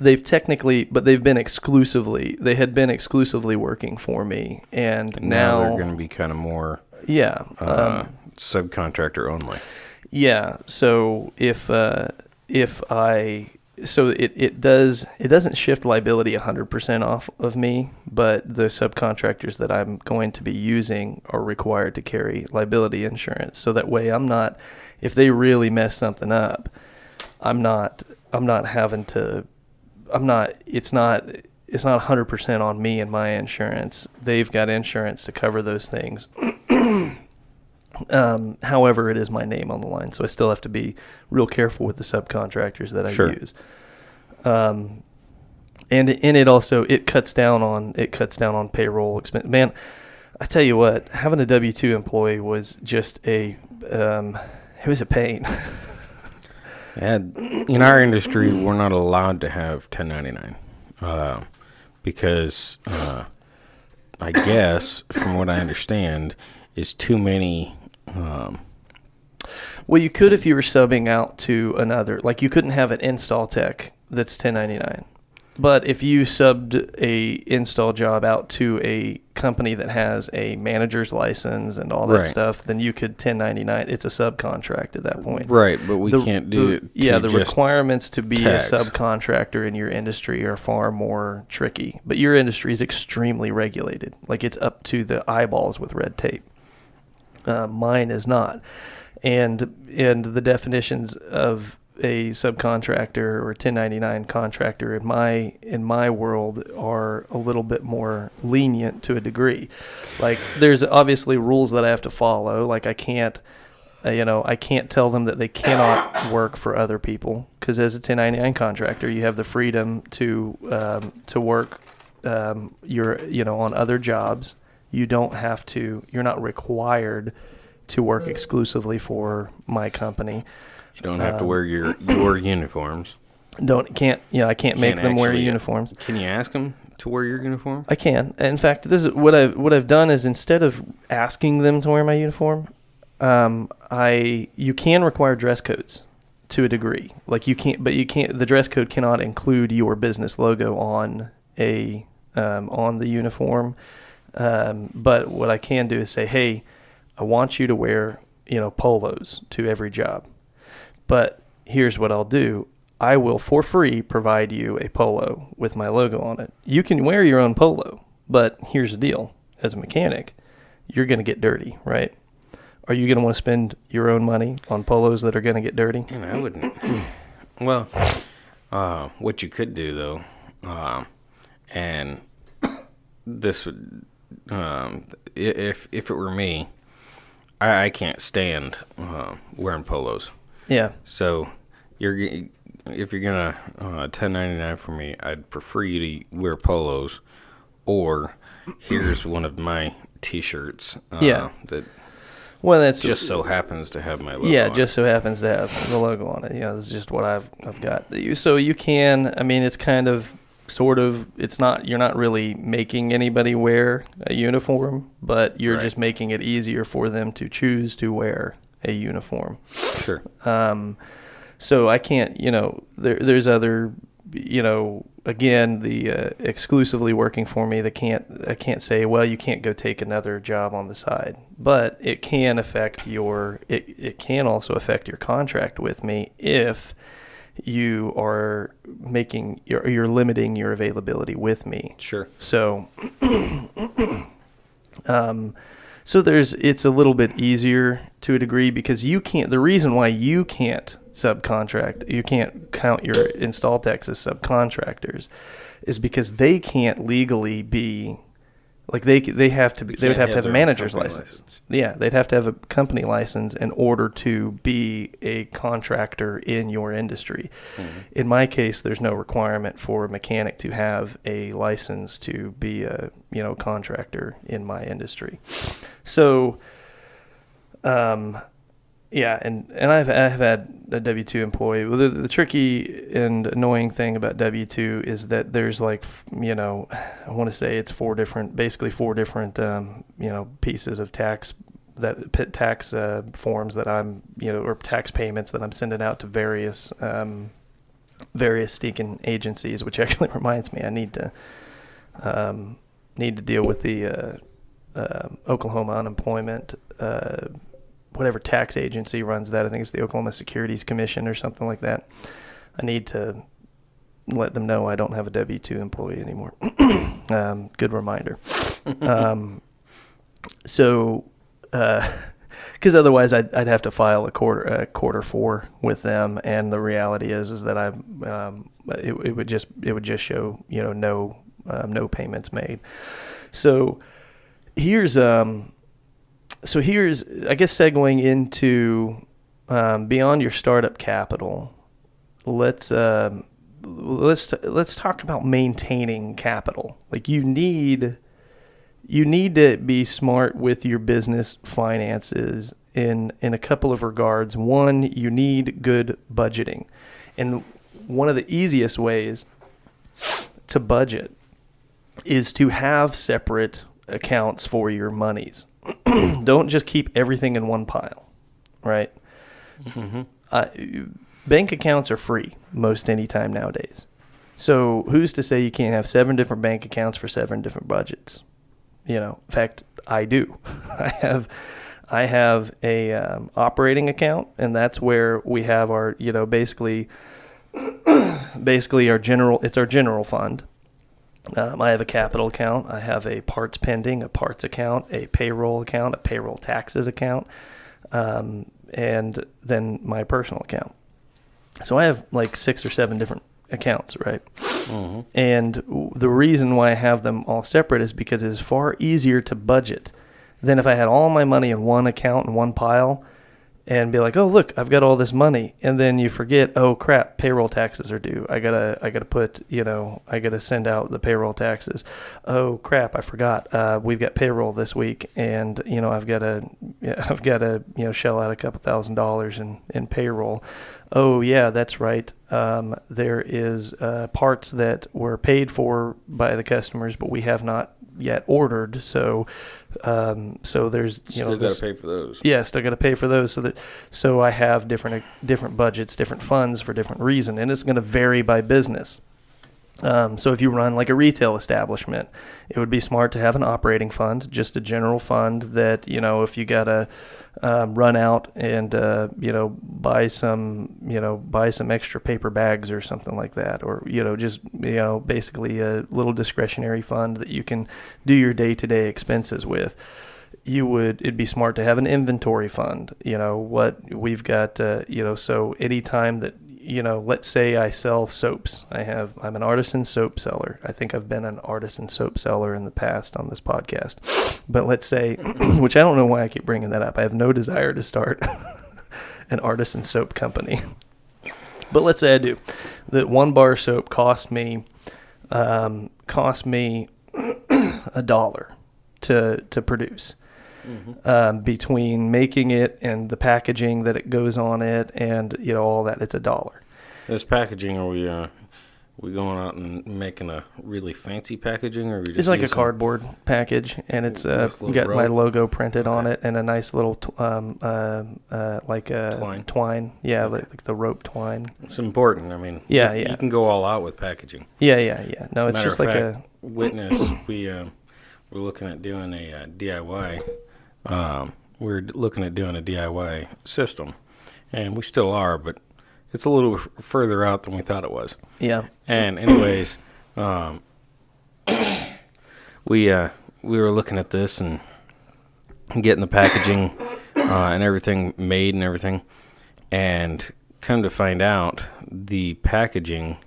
They've technically but they've been exclusively they had been exclusively working for me and, And now, now, they're going to be kind of more yeah. uh, um, subcontractor only. Yeah. So if uh, if I so it, it does it doesn't shift liability 100% off of me, but the subcontractors that I'm going to be using are required to carry liability insurance. So that way I'm not if they really mess something up, I'm not I'm not having to I'm not it's not it's not 100% on me and my insurance. They've got insurance to cover those things. Um, however, it is my name on the line, so I still have to be real careful with the subcontractors that I Sure. use. Um, and and it also it cuts down on it cuts down on payroll expense. Man, I tell you what, having a W two employee was just a um, it was a pain. Yeah, in our industry, we're not allowed to have 1099 uh, because uh, I guess, from what I understand, is too many. Um, well, you could if you were subbing out to another. Like you couldn't have an install tech that's 1099. But if you subbed a install job out to a company that has a manager's license and all that Right. stuff, then you could 1099. It's a subcontract at that point. right, but we The- can't do the- it. Yeah, the requirements to be tax. a subcontractor in your industry are far more tricky. But your industry is extremely regulated. Like it's up to the eyeballs with red tape. Uh, mine is not, and and the definitions of a subcontractor or a 1099 contractor in my in my world are a little bit more lenient to a degree. Like there's obviously rules that I have to follow. Like I can't uh, you know, I can't tell them that they cannot work for other people because as a 1099 contractor, you have the freedom to um, to work um, your you know on other jobs. You don't have to. You're not required to work exclusively for my company. You don't have to um, wear your your uniforms. Don't can't you know I can't make Can't them wear actually- uniforms. Can you ask them to wear your uniform? I can. In fact, this is what I've what I've done is instead of asking them to wear my uniform, um, I you can require dress codes to a degree. Like you can't, but you can't. The dress code cannot include your business logo on a um, on the uniform. Um, but what I can do is say, hey, I want you to wear you know polos to every job. But here's what I'll do. I will for free provide you a polo with my logo on it. You can wear your own polo, but here's the deal. As a mechanic, you're going to get dirty, right? Are you going to want to spend your own money on polos that are going to get dirty? And I wouldn't. well, uh, what you could do though, um, and this would, um, if if it were me, I, I can't stand uh, wearing polos. Yeah. So you're if you're gonna uh, 1099 for me, I'd prefer you to wear polos, or here's one of my T-shirts. Uh, Yeah. That Well, that's just so happens to have my logo. yeah, on it. just so happens to have the logo on it. Yeah, is just what I've I've got. So you can, I mean, it's kind of sort of it's not you're not really making anybody wear a uniform, but you're Right. just making it easier for them to choose to wear a uniform. sure. Um, so I can't, you know, there, there's other, you know, again, the uh, exclusively working for me, that can't, I can't say, well, you can't go take another job on the side, but it can affect your, it, it can also affect your contract with me if you are making, you're, you're limiting your availability with me. Sure. So, um, so there's it's a little bit easier to a degree because you can't. The reason why you can't subcontract, you can't count your install techs as subcontractors, is because they can't legally be like they they have to be they would can't have to have have a manager's license. license. Yeah, they'd have to have a company license in order to be a contractor in your industry. Mm-hmm. In my case, there's no requirement for a mechanic to have a license to be a you know contractor in my industry. So, um, yeah, and and I've I've had a W two employee. Well, the, the tricky and annoying thing about W two is that there's like you know, I want to say it's four different, basically four different um, you know pieces of tax that pit tax uh, forms that I'm you know or tax payments that I'm sending out to various um, various stinking agencies. Which actually reminds me, I need to um, need to deal with the uh, uh, Oklahoma unemployment. Uh, whatever tax agency runs that. I think it's the Oklahoma Securities Commission or something like that. I need to let them know I don't have a W two employee anymore. um, good reminder. um, so, because otherwise I'd, I'd have to file a quarter a quarter four with them, and the reality is is that I um, it, it would just it would just show you know no um, no payments made. So here's um so here's I guess segueing into um, beyond your startup capital. Let's um, let's let's talk about maintaining capital. Like you need you need to be smart with your business finances in in a couple of regards. One, you need good budgeting. And one of the easiest ways to budget is to have separate accounts for your monies. Don't just keep everything in one pile, right? Uh, bank accounts are free most any time nowadays. So who's to say you can't have seven different bank accounts for seven different budgets? You know, in fact, I do. I have, I have a um, operating account, and that's where we have our, you know, basically, basically our general. It's our general fund. Um, I have a capital account. I have a parts pending, a parts account, a payroll account, a payroll taxes account, um, and then my personal account. So I have like six or seven different accounts, right? And w- the reason why I have them all separate is because it's far easier to budget than if I had all my money in one account in one pile and be like, "Oh, look, I've got all this money." And then you forget, "Oh crap, payroll taxes are due. I got to I got to put, you know, I got to send out the payroll taxes. Oh crap, I forgot. Uh, we've got payroll this week and, you know, I've got to I've got to, you know, shell out a couple thousand dollars in in payroll. Oh yeah, that's right. Um, there is uh, parts that were paid for by the customers, but we have not yet ordered. So, um, so there's you Still know got to pay for those. yeah, still got to pay for those. So that so I have different different budgets, different funds for different reason, and it's going to vary by business. Um, so if you run like a retail establishment, it would be smart to have an operating fund, just a general fund that you know if you got to um, run out and uh, you know buy some you know buy some extra paper bags or something like that, or you know just you know basically a little discretionary fund that you can do your day to day expenses with you would it'd be smart to have an inventory fund you know what we've got uh, you know so anytime that you know let's say i sell soaps. I have i'm an artisan soap seller. I think i've been an artisan soap seller in the past on this podcast. But let's say which i don't know why i keep bringing that up. I have no desire to start an artisan soap company. But let's say i do. That one bar soap cost me um, cost me a dollar to to produce um, between making it and the packaging that it goes on it and you know all that it's a dollar This packaging, are we uh, we going out and making a really fancy packaging, or we just it's like a cardboard package and it's uh, Nice got my logo printed on it and a nice little tw- um, uh, uh, like a Twine. twine yeah Okay. like, like the rope twine It's important. I mean, Yeah, you, yeah. You can go all out with packaging. yeah yeah yeah no it's Matter just like fact, a witness. we uh, we're looking at doing a uh, DIY. Um, we're looking at doing a DIY system, and we still are, but it's a little further out than we thought it was. yeah And anyways, um, we uh, we were looking at this and getting the packaging uh, and everything made and everything, and come to find out, the packaging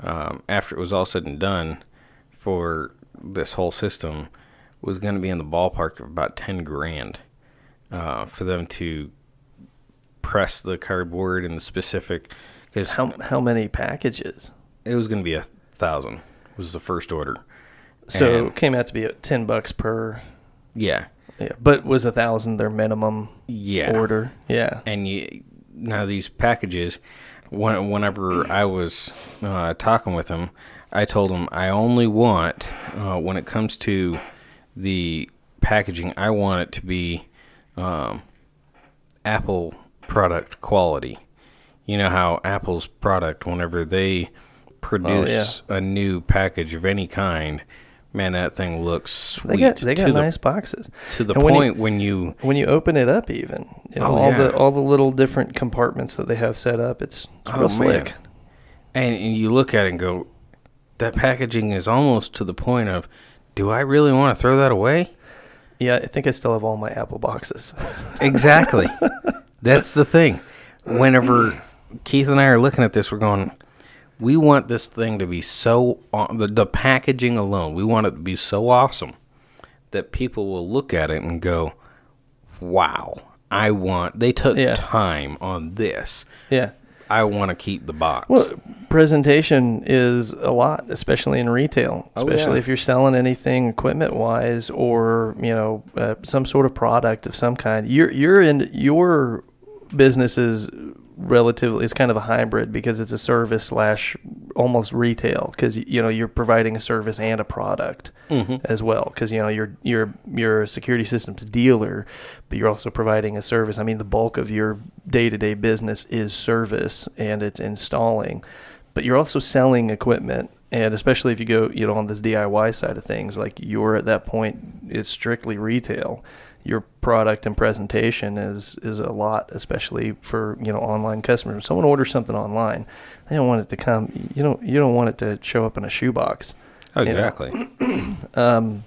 um, after it was all said and done for this whole system was going to be in the ballpark of about ten grand uh, for them to press the cardboard in the specific because how how many packages it was going to be a thousand was the first order. so And- it came out to be at 10 bucks per Yeah, yeah but was a thousand their minimum yeah. order yeah And you now these packages. When, whenever I was uh, talking with them, I told them I only want uh, when it comes to the packaging, I want it to be um, Apple product quality. You know how Apple's product, whenever they produce a new package of any kind, man, that thing looks sweet. they got they got the, nice boxes to the And when you- point when you when you open it up even you know, Oh, all yeah. the all the little different compartments that they have set up it's, it's Oh, real man. slick And, and you look at it and go, that packaging is almost to the point of, do I really want to throw that away? yeah i think i still have all my apple boxes Exactly. That's the thing. Whenever Keith and I are looking at this, we're going, we want this thing to be so, aw- the, the packaging alone, we want it to be so awesome that people will look at it and go, wow, I want, they took Yeah. time on this. yeah I want to keep the box. Well, presentation is a lot, especially in retail. Oh, Especially yeah. if you're selling anything equipment wise, or you know, uh, some sort of product of some kind. You're you're in your business is relatively it's kind of a hybrid because it's a service slash almost retail because you know you're providing a service and a product mm-hmm. as well because you know you're you're you're a security systems dealer but you're also providing a service. I mean the bulk of your day-to-day business is service and it's installing but you're also selling equipment. And especially if you go you know on this diy side of things like you're at that point it's strictly retail your product and presentation is is a lot especially for you know online customers if someone orders something online they don't want it to come you don't you don't want it to show up in a shoebox Oh, exactly. um,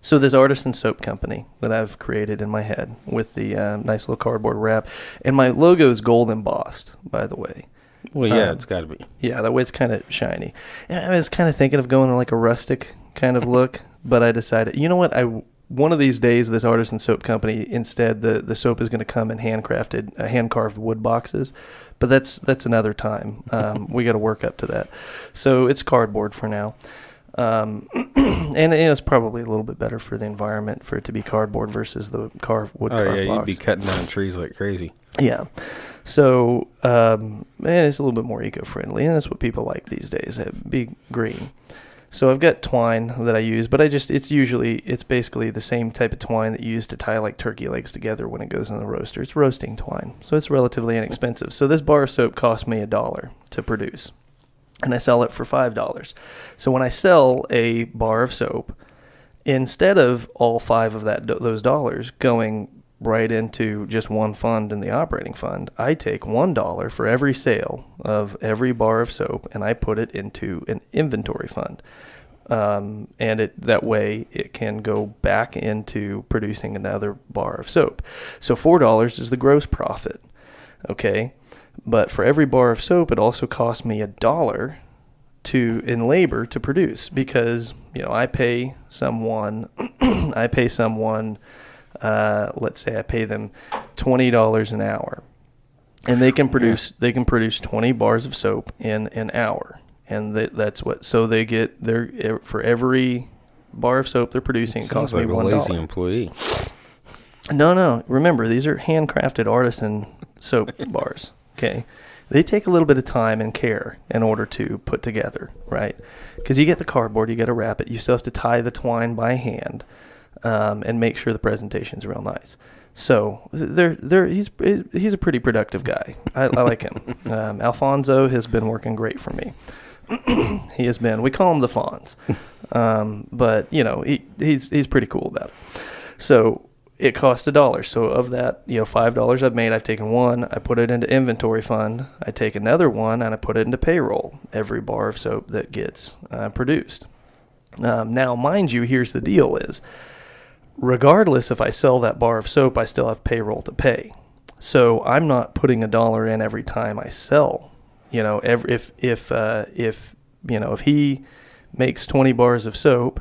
so this artisan soap company that I've created in my head with the uh, nice little cardboard wrap, and my logo is gold embossed, by the way. Well, yeah, Um, it's got to be. Yeah, that way it's kind of shiny. And I was kind of thinking of going like a rustic kind of look, but I decided, you know what? I one of these days, this artisan soap company instead the the soap is going to come in handcrafted, uh, hand carved wood boxes, but that's that's another time. Um, we got to work up to that. So it's cardboard for now. Um, and, and it's probably a little bit better for the environment for it to be cardboard versus the carved wood Oh carved yeah, box. you'd be cutting down trees like crazy. Yeah. So, um, and it's a little bit more eco-friendly, and that's what people like these days. uh, Be green. So I've got twine that I use, but I just it's usually it's basically the same type of twine that you use to tie like turkey legs together when it goes in the roaster. It's roasting twine, so it's relatively inexpensive. So this bar of soap cost me a dollar to produce, and I sell it for five dollars. So when I sell a bar of soap, instead of all five of that those dollars going right into just one fund in the operating fund, I take one dollar for every sale of every bar of soap and I put it into an inventory fund. Um, and it that way it can go back into producing another bar of soap. So four dollars is the gross profit. Okay, but for every bar of soap, it also costs me a dollar to in labor to produce because you know I pay someone I pay someone uh, let's say I pay them twenty dollars an hour. And they can produce they can produce 20 bars of soap in an hour. And that, that's what so they get their for every bar of soap they're producing it, costs like me a one lazy employee. no no. Remember these are handcrafted artisan soap bars okay? They take a little bit of time and care in order to put together right? Because you get the cardboard you got to wrap it. You still have to tie the twine by hand um, and make sure the presentation's real nice so they're, they're, he's he's a pretty productive guy. I, I like him. Um, Alfonso has been working great for me. he has been. We call him the Fonz, um, but you know he, he's he's pretty cool about it. So it cost a dollar. So of that, you know, five dollars I've made, I've taken one, I put it into inventory fund. I take another one and I put it into payroll. Every bar of soap that gets uh, produced. Um, now, mind you, here's the deal: is regardless if I sell that bar of soap, I still have payroll to pay. So I'm not putting a dollar in every time I sell. You know, every, if if uh, if you know if he makes 20 bars of soap,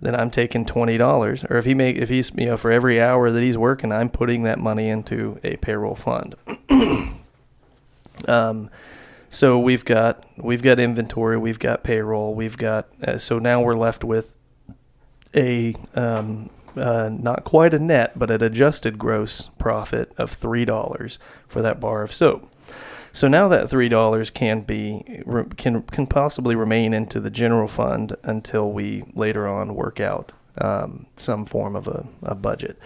then I'm taking twenty dollars. Or if he make if he's you know for every hour that he's working, I'm putting that money into a payroll fund. um, so we've got we've got inventory, we've got payroll, we've got uh, so now we're left with a um, uh, not quite a net, but an adjusted gross profit of three dollars for that bar of soap. So now that three dollars can be can can possibly remain into the general fund until we later on work out um, some form of a, a budget.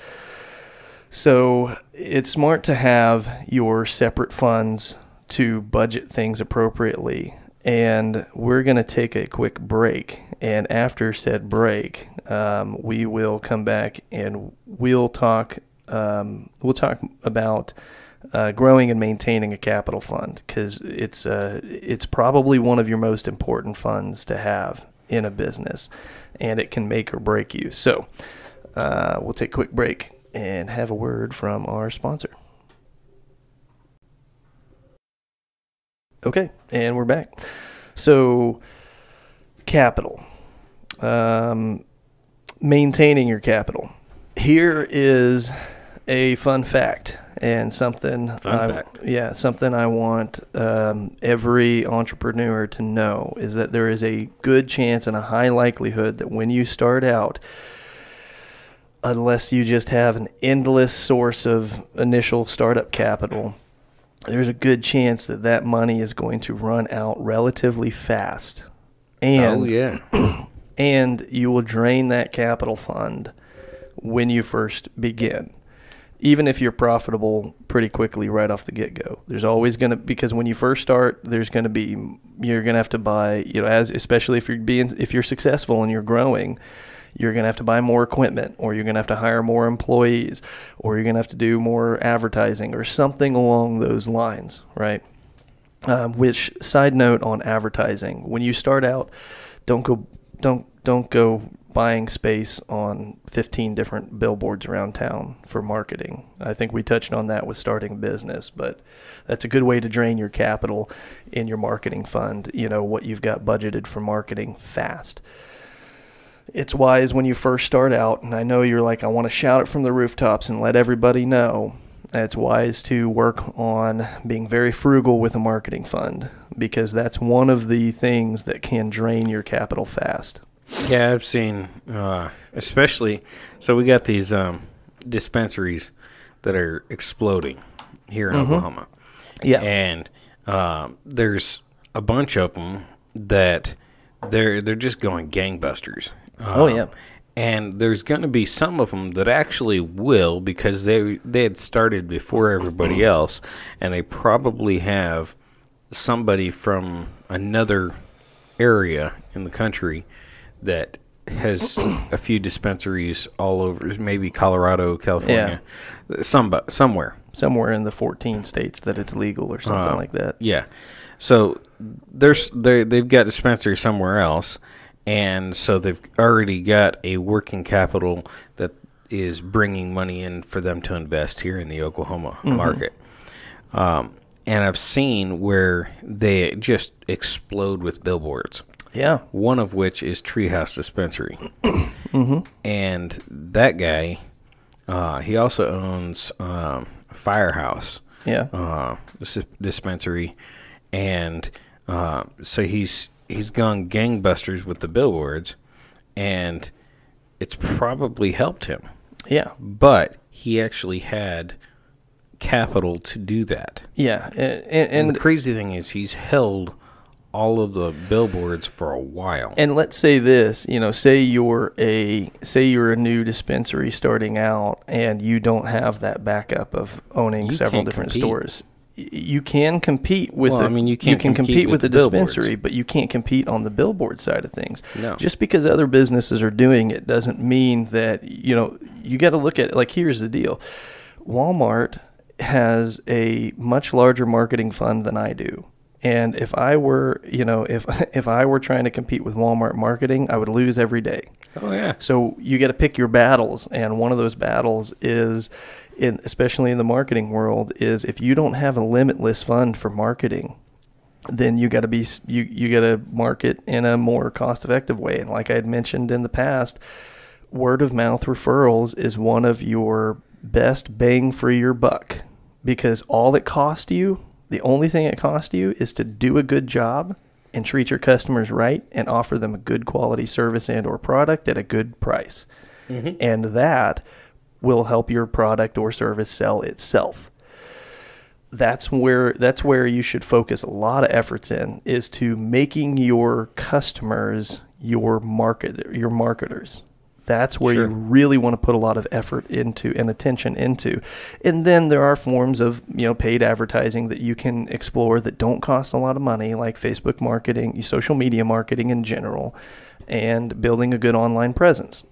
So it's smart to have your separate funds to budget things appropriately. And we're going to take a quick break. And after said break, um, we will come back and we'll talk. Um, we'll talk about uh, growing and maintaining a capital fund because it's uh, it's probably one of your most important funds to have in a business, and it can make or break you. So uh, we'll take a quick break and have a word from our sponsor. Okay, and we're back. So, capital. Um, maintaining your capital. Here is a fun fact, and something Fun I, fact. yeah something I want um, every entrepreneur to know is that there is a good chance and a high likelihood that when you start out unless you just have an endless source of initial startup capital there's a good chance that that money is going to run out relatively fast and oh yeah. and you will drain that capital fund when you first begin even if you're profitable pretty quickly right off the get-go there's always going to because when you first start there's going to be you're going to have to buy you know as especially if you're being if you're successful and you're growing you're going to have to buy more equipment or you're going to have to hire more employees or you're going to have to do more advertising or something along those lines right? Um, which side note on advertising when you start out don't go don't don't go buying space on 15 different billboards around town for marketing. I think we touched on that with starting a business but that's a good way to drain your capital in your marketing fund you know what you've got budgeted for marketing fast it's wise when you first start out and i know you're like i want to shout it from the rooftops and let everybody know it's wise to work on being very frugal with a marketing fund because that's one of the things that can drain your capital fast. Yeah, I've seen, uh, especially. So we got these um, dispensaries that are exploding here in Oklahoma. Yeah. and um, there's a bunch of them that they're they're just going gangbusters. Oh, Um, yeah. and there's going to be some of them that actually will because they they had started before everybody else, and they probably have somebody from another area in the country that has a few dispensaries all over, maybe Colorado, California, some somewhere. Somewhere in the 14 states that it's legal or something Uh, like that. Yeah. So there's they they've got dispensaries somewhere else, and so they've already got a working capital that is bringing money in for them to invest here in the Oklahoma market. Um, and I've seen where they just explode with billboards. Yeah. One of which is Treehouse Dispensary, mm-hmm. and that guy, uh, he also owns um, Firehouse Yeah. uh, dispensary, and uh, so he's he's gone gangbusters with the billboards, and it's probably helped him. Yeah. But he actually had capital to do that. Yeah. And, and, And the crazy thing is, he's held all of the billboards for a while. and let's say this, you know, say you're a say you're a new dispensary starting out and you don't have that backup of owning You several different compete. stores. You can compete with Well, the, I mean, you can't can compete compete with the, the billboards. dispensary, but you can't compete on the billboard side of things. No. Just because other businesses are doing it doesn't mean that you know you got to look at it. Like here's the deal: Walmart has a much larger marketing fund than I do. And if I were, you know, if if I were trying to compete with Walmart marketing, I would lose every day. oh yeah, So you got to pick your battles, and one of those battles is, in especially in the marketing world, is if you don't have a limitless fund for marketing, then you got to be you you got to market in a more cost effective way. And like I had mentioned in the past, word of mouth referrals is one of your best bang for your buck because all it costs you, the only thing it costs you is to do a good job and treat your customers right and offer them a good quality service and or product at a good price. Mm-hmm. And that will help your product or service sell itself. That's where that's where you should focus a lot of efforts in is to making your customers your market your marketers. That's where Sure. you really want to put a lot of effort into and attention into. And then there are forms of you know paid advertising that you can explore that don't cost a lot of money like facebook marketing social media marketing in general and building a good online presence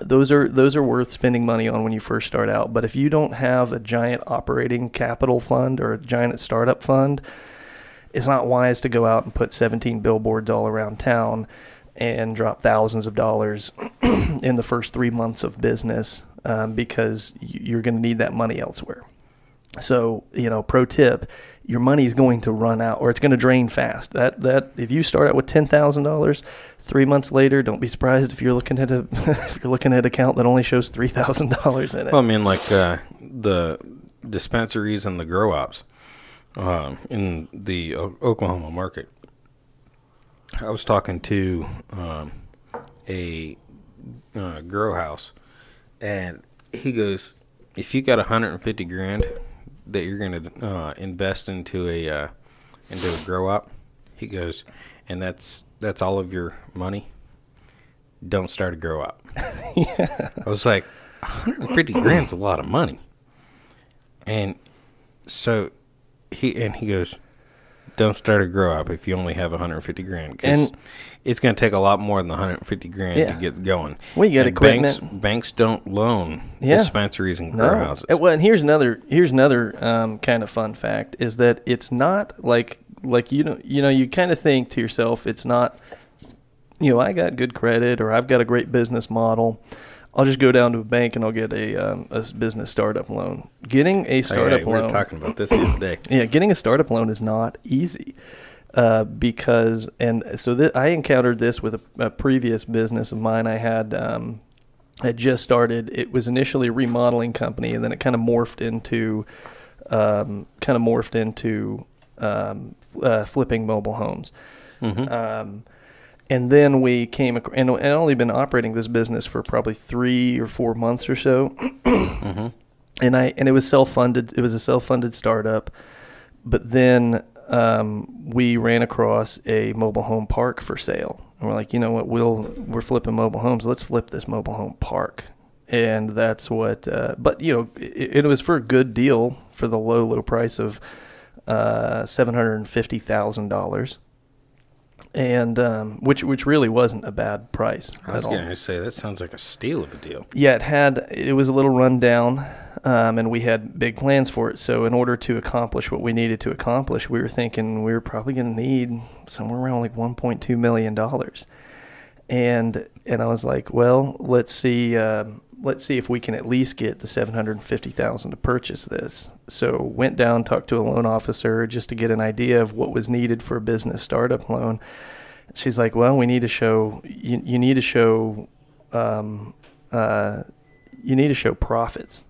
those are those are worth spending money on when you first start out. But if you don't have a giant operating capital fund or a giant startup fund, it's not wise to go out and put 17 billboards all around town and drop thousands of dollars in the first three months of business um, because you're going to need that money elsewhere. So, you know, pro tip, your money is going to run out or it's going to drain fast. That that if you start out with $10,000, 3 months later, don't be surprised if you're looking at a if you're looking at an account that only shows $3,000 in it. Well, I mean, like uh, the dispensaries and the grow ops uh, in the o- Oklahoma market. I was talking to um, a uh, grow house, and he goes, "If you got 150 grand that you're going to uh, invest into a uh, into a grow op," he goes, "and that's that's all of your money. Don't start a grow op. yeah. I was like, 150 grand's a lot of money. And so he and he goes, don't start a grow op if you only have 150 grand. 'cause And- it's going to take a lot more than 150 grand Yeah. to get going. Well, you got And banks, equipment. banks don't loan Yeah. dispensaries and grow No. houses. Well, and here's another here's another um, kind of fun fact is that it's not like like you know you know you kind of think to yourself it's not you know I got good credit or I've got a great business model. I'll just go down to a bank and I'll get a um, a business startup loan. Getting a Hey, startup hey, we were loan. talking about this the other day. Yeah, getting a startup loan is not easy uh, because, and so th- I encountered this with a, a previous business of mine. I had um, had just started. It was initially a remodeling company, and then it kind of morphed into um, kind of morphed into um, uh, flipping mobile homes. Mhm. Um, and then we came, ac- and and only been operating this business for probably three or four months or so hmm and I and it was self funded. It was a self funded startup, but then um, we ran across a mobile home park for sale, and we're like, you know what? We'll we're flipping mobile homes. Let's flip this mobile home park, and that's what. Uh, but you know, it, it was for a good deal for the low low price of uh, seven hundred and fifty thousand dollars. And um, which which really wasn't a bad price I was going to say that sounds like a steal of a deal. Yeah, it had. It was a little run down, um, and we had big plans for it. So, in order to accomplish what we needed to accomplish, we were thinking we were probably going to need somewhere around like 1.2 million dollars. And and I was like, well, let's see. Um, let's see if we can at least get the 750,000 to purchase this. So went down, talked to a loan officer just to get an idea of what was needed for a business startup loan. She's like, well, we need to show you, you need to show um, uh, you need to show profits.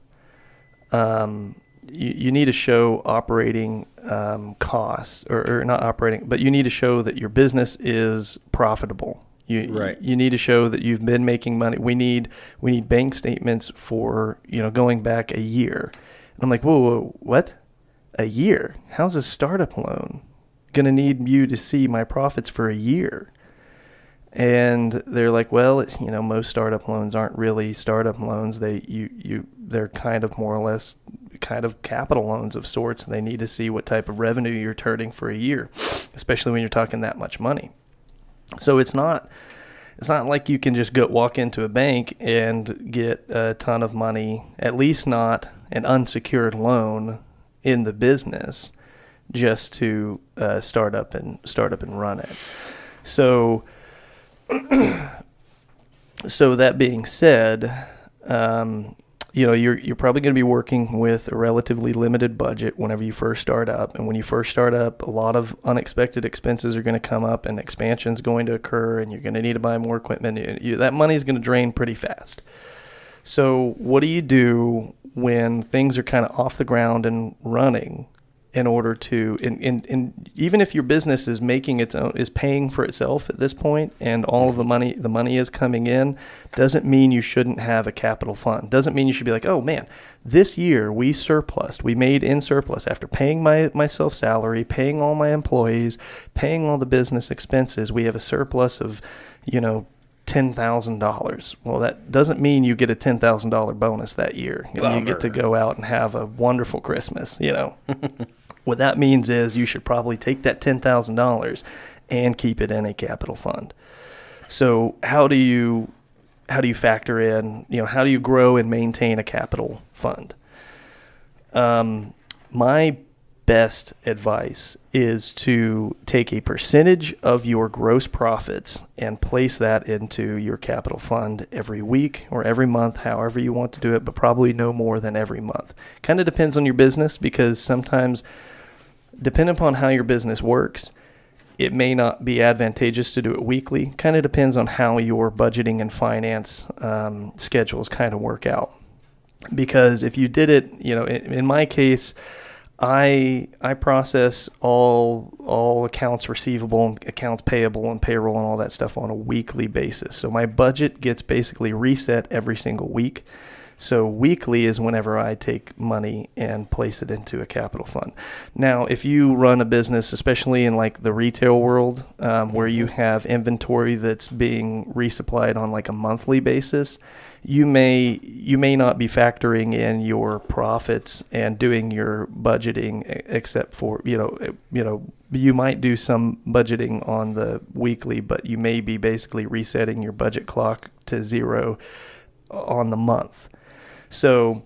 Um, you, you need to show operating um, costs, or, or not operating, but you need to show that your business is profitable. You, Right. you need to show that you've been making money. We need we need bank statements for you know going back a year. And I'm like, whoa, whoa, what? A year? How's a startup loan gonna need you to see my profits for a year? and they're like, well, it's, you know, most startup loans aren't really startup loans. They you you they're kind of more or less kind of capital loans of sorts. They need to see what type of revenue you're turning for a year, especially when you're talking that much money. So it's not it's not like you can just go walk into a bank and get a ton of money, at least not an unsecured loan in the business just to uh, start up and start up and run it. So so that being said, um, you know you're you're probably going to be working with a relatively limited budget whenever you first start up, and when you first start up, a lot of unexpected expenses are going to come up, and expansion's going to occur, and you're going to need to buy more equipment. You, you, that money is going to drain pretty fast. So what do you do when things are kind of off the ground and running? In order to and, and, and even if your business is making its own is paying for itself at this point and all of the money the money is coming in doesn't mean you shouldn't have a capital fund doesn't mean you should be like oh man this year we surplused we made in surplus after paying my myself salary paying all my employees paying all the business expenses we have a surplus of you know ten thousand dollars. Well, that doesn't mean you get a ten thousand dollar bonus that year. You, know, you get to go out and have a wonderful Christmas. You know, what that means is you should probably take that ten thousand dollars and keep it in a capital fund. So how do you how do you factor in you know how do you grow and maintain a capital fund? Um, my best advice is to take a percentage of your gross profits and place that into your capital fund every week or every month, however you want to do it, but probably no more than every month. Kind of depends on your business because sometimes, depending upon how your business works, it may not be advantageous to do it weekly. Kind of depends on how your budgeting and finance um, schedules kind of work out. because if you did it, you know, in, in my case, I I process all all accounts receivable, accounts payable, and payroll and all that stuff on a weekly basis. So my budget gets basically reset every single week. So weekly is whenever I take money and place it into a capital fund. Now, if you run a business, especially in like the retail world, um, where you have inventory that's being resupplied on like a monthly basis, you may you may not be factoring in your profits and doing your budgeting except for you know you know you might do some budgeting on the weekly but you may be basically resetting your budget clock to zero on the month so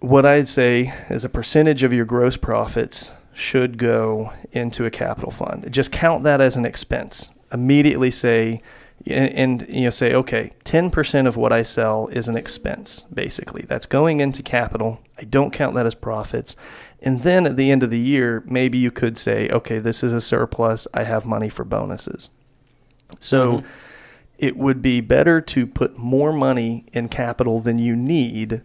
what I'd say is a percentage of your gross profits should go into a capital fund. Just count that as an expense. Immediately say and, and, you know say okay 10% of what i sell is an expense basically that's going into capital i don't count that as profits and then at the end of the year maybe you could say okay this is a surplus i have money for bonuses so mm-hmm. It would be better to put more money in capital than you need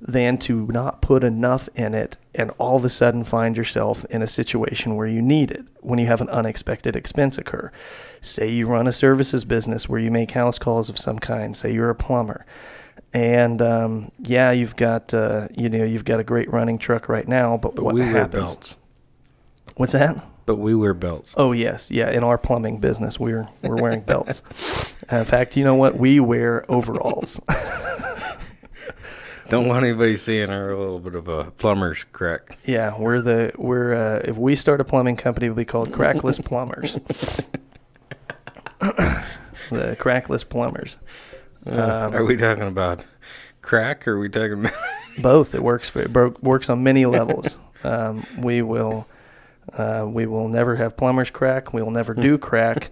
than to not put enough in it and all of a sudden find yourself in a situation where you need it when you have an unexpected expense occur. Say you run a services business where you make house calls of some kind, say you're a plumber. And um, yeah, you've got uh, you know you've got a great running truck right now, but, but what happens? belts. What's that? But we wear belts. Oh yes, yeah. In our plumbing business, we're we're wearing belts. in fact, you know what? We wear overalls. Don't want anybody seeing our little bit of a plumber's crack. Yeah, we're the we're uh, if we start a plumbing company, it'll be called Crackless Plumbers. the Crackless Plumbers. Um, are we talking about crack, or are we talking about both? It works for it works on many levels. Um, we will uh, we will never have plumber's crack. We will never do crack,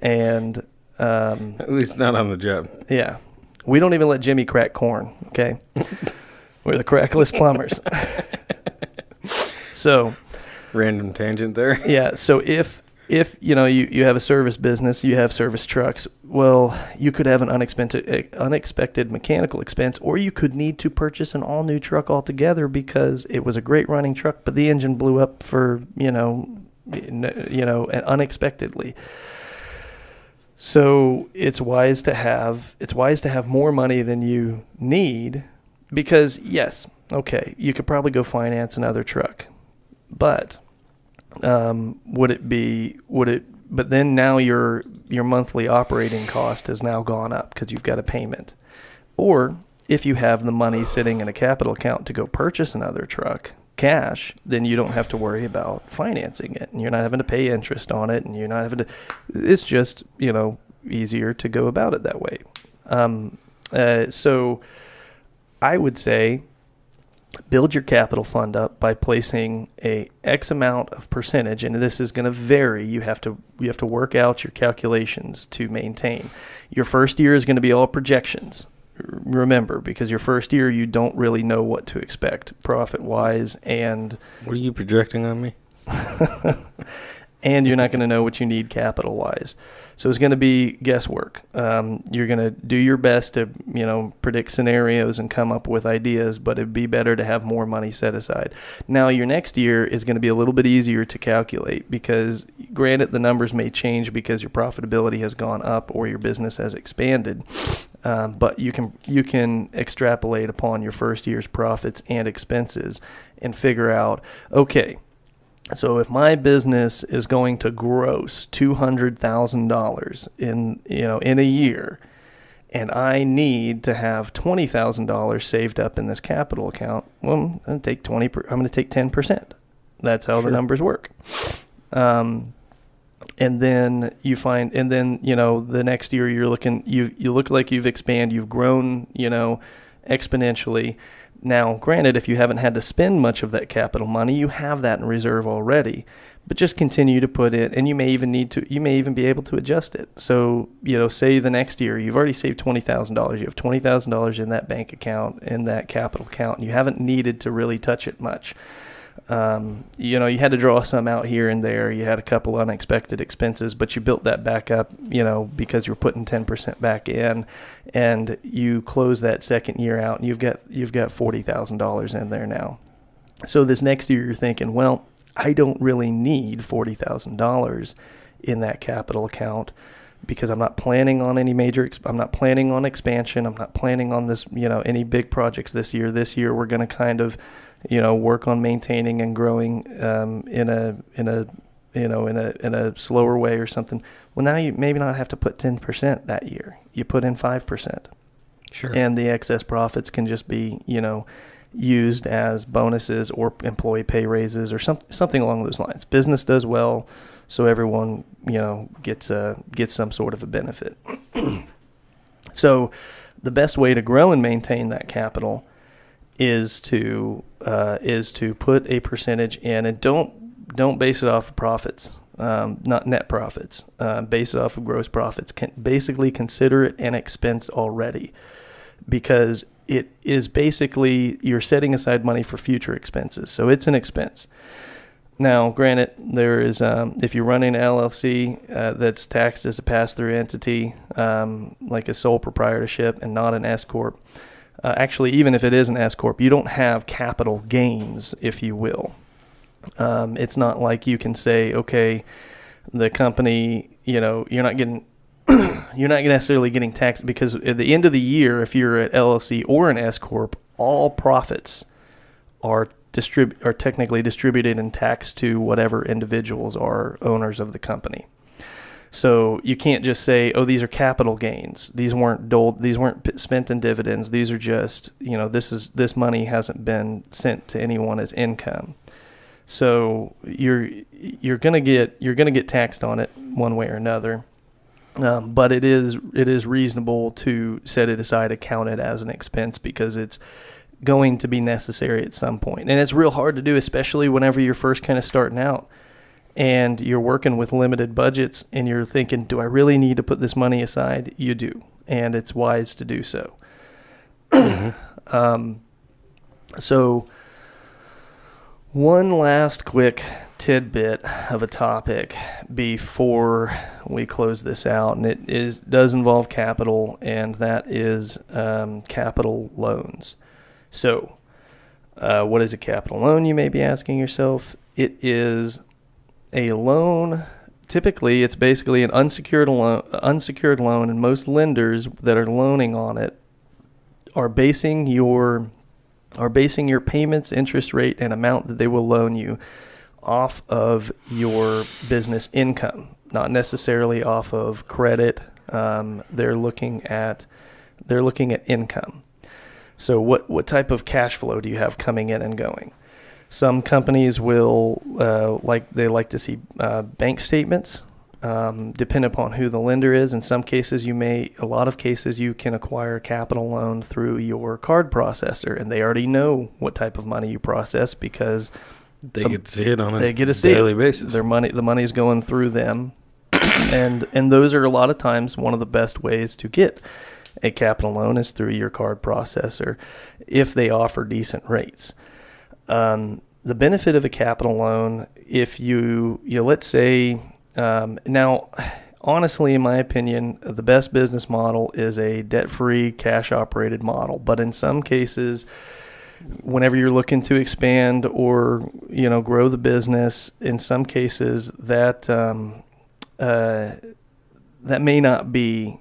and um, at least not on the job. Yeah, we don't even let Jimmy crack corn. Okay, we're the crackless plumbers. so, random tangent there. Yeah. So if if you know you, you have a service business, you have service trucks. Well, you could have an unexpected eh, unexpected mechanical expense, or you could need to purchase an all new truck altogether because it was a great running truck, but the engine blew up for you know you know unexpectedly. So it's wise to have it's wise to have more money than you need because yes, okay, you could probably go finance another truck, but um, would it be would it? But then now your your monthly operating cost has now gone up because you've got a payment, or if you have the money sitting in a capital account to go purchase another truck, cash, then you don't have to worry about financing it, and you're not having to pay interest on it, and you're not having to. It's just you know easier to go about it that way. Um, uh, so, I would say build your capital fund up by placing a x amount of percentage and this is going to vary. You have to you have to work out your calculations to maintain. Your first year is going to be all projections remember because your first year you don't really know what to expect profit wise and what are you projecting on me and you're not going to know what you need capital wise so it's going to be guesswork. Um, you're going to do your best to you know predict scenarios and come up with ideas but it'd be better to have more money set aside. Now your next year is going to be a little bit easier to calculate because granted the numbers may change because your profitability has gone up or your business has expanded um, but you can you can extrapolate upon your first year's profits and expenses and figure out okay so if my business is going to gross two hundred thousand dollars in you know in a year and I need to have twenty thousand dollars saved up in this capital account, well, I'm going to take twenty. Per, I'm going to take ten percent. That's how sure. the numbers work. Um, and then you find and then you know the next year you're looking you you look like you've expanded you've grown you know exponentially now granted if you haven't had to spend much of that capital money you have that in reserve already. But just continue to put it and you may even need to you may even be able to adjust it. So you know say the next year you've already saved $20000 you have $20000 in that bank account in that capital account and you haven't needed to really touch it much Um, you know, you had to draw some out here and there. You had a couple unexpected expenses, but you built that back up, you know, because you're putting 10% back in and you close that second year out and you've got, you've got $40,000 in there now. So this next year you're thinking, well, I don't really need $40,000 in that capital account because I'm not planning on any major I'm not planning on expansion. I'm not planning on this, you know, any big projects this year. This year we're going to kind of, you know, work on maintaining and growing um, in a in a you know in a in a slower way or something. Well, now you maybe not have to put 10% that year. You put in 5%. Sure. And the excess profits can just be, you know, used as bonuses or employee pay raises or some, something along those lines. Business does well, so everyone you know gets a gets some sort of a benefit. so, the best way to grow and maintain that capital is to uh, is to put a percentage in and don't don't base it off of profits. Um, not net profits. Uh, base it off of gross profits. Can basically consider it an expense already, because it is basically you're setting aside money for future expenses. So it's an expense. Now, granted, there is um, if you're running an LLC uh, that's taxed as a pass-through entity, um, like a sole proprietorship, and not an S corp. Uh, actually, even if it is an S corp, you don't have capital gains, if you will. Um, it's not like you can say, okay, the company, you know, you're not getting you're not necessarily getting taxed because at the end of the year, if you're an LLC or an S corp, all profits are distrib- are technically distributed and taxed to whatever individuals are owners of the company. So you can't just say, "Oh, these are capital gains. These weren't doled. These weren't spent in dividends. These are just, you know, this is this money hasn't been sent to anyone as income." So you're you're gonna get you're gonna get taxed on it one way or another. Um, but it is it is reasonable to set it aside, account it as an expense because it's going to be necessary at some point. And it's real hard to do, especially whenever you're first kind of starting out and you're working with limited budgets and you're thinking, do I really need to put this money aside? You do. And it's wise to do so. Mm-hmm. um, so, one last quick tidbit of a topic before we close this out, and it is does involve capital, and that is um, capital loans. So, uh, what is a capital loan? You may be asking yourself. It is a loan. Typically, it's basically an unsecured loan. Unsecured loan, and most lenders that are loaning on it are basing your are basing your payments, interest rate, and amount that they will loan you off of your business income, not necessarily off of credit. Um, they're looking at they're looking at income. So what what type of cash flow do you have coming in and going? Some companies will uh, like they like to see uh, bank statements. Um, depend upon who the lender is. In some cases, you may, a lot of cases, you can acquire a capital loan through your card processor, and they already know what type of money you process because they the, get to see it on a they get to see daily it. basis. Their money, the money is going through them, and and those are a lot of times one of the best ways to get a capital loan is through your card processor if they offer decent rates. Um, the benefit of a capital loan, if you, you know, let's say, um, now, honestly, in my opinion, the best business model is a debt free, cash operated model. But in some cases, whenever you're looking to expand or you know grow the business in some cases that um, uh, that may not be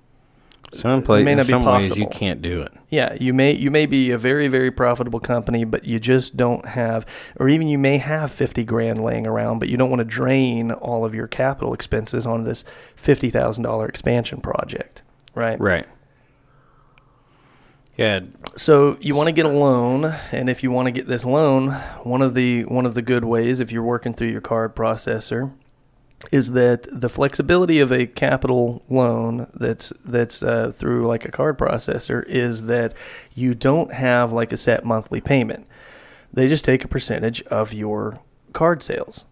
some place, in some ways, you can't do it. Yeah, you may you may be a very very profitable company, but you just don't have, or even you may have fifty grand laying around, but you don't want to drain all of your capital expenses on this fifty thousand dollar expansion project, right? Right. Yeah. So you want to get a loan, and if you want to get this loan, one of the one of the good ways, if you're working through your card processor, is that the flexibility of a capital loan that's that's uh, through like a card processor is that you don't have like a set monthly payment. They just take a percentage of your card sales,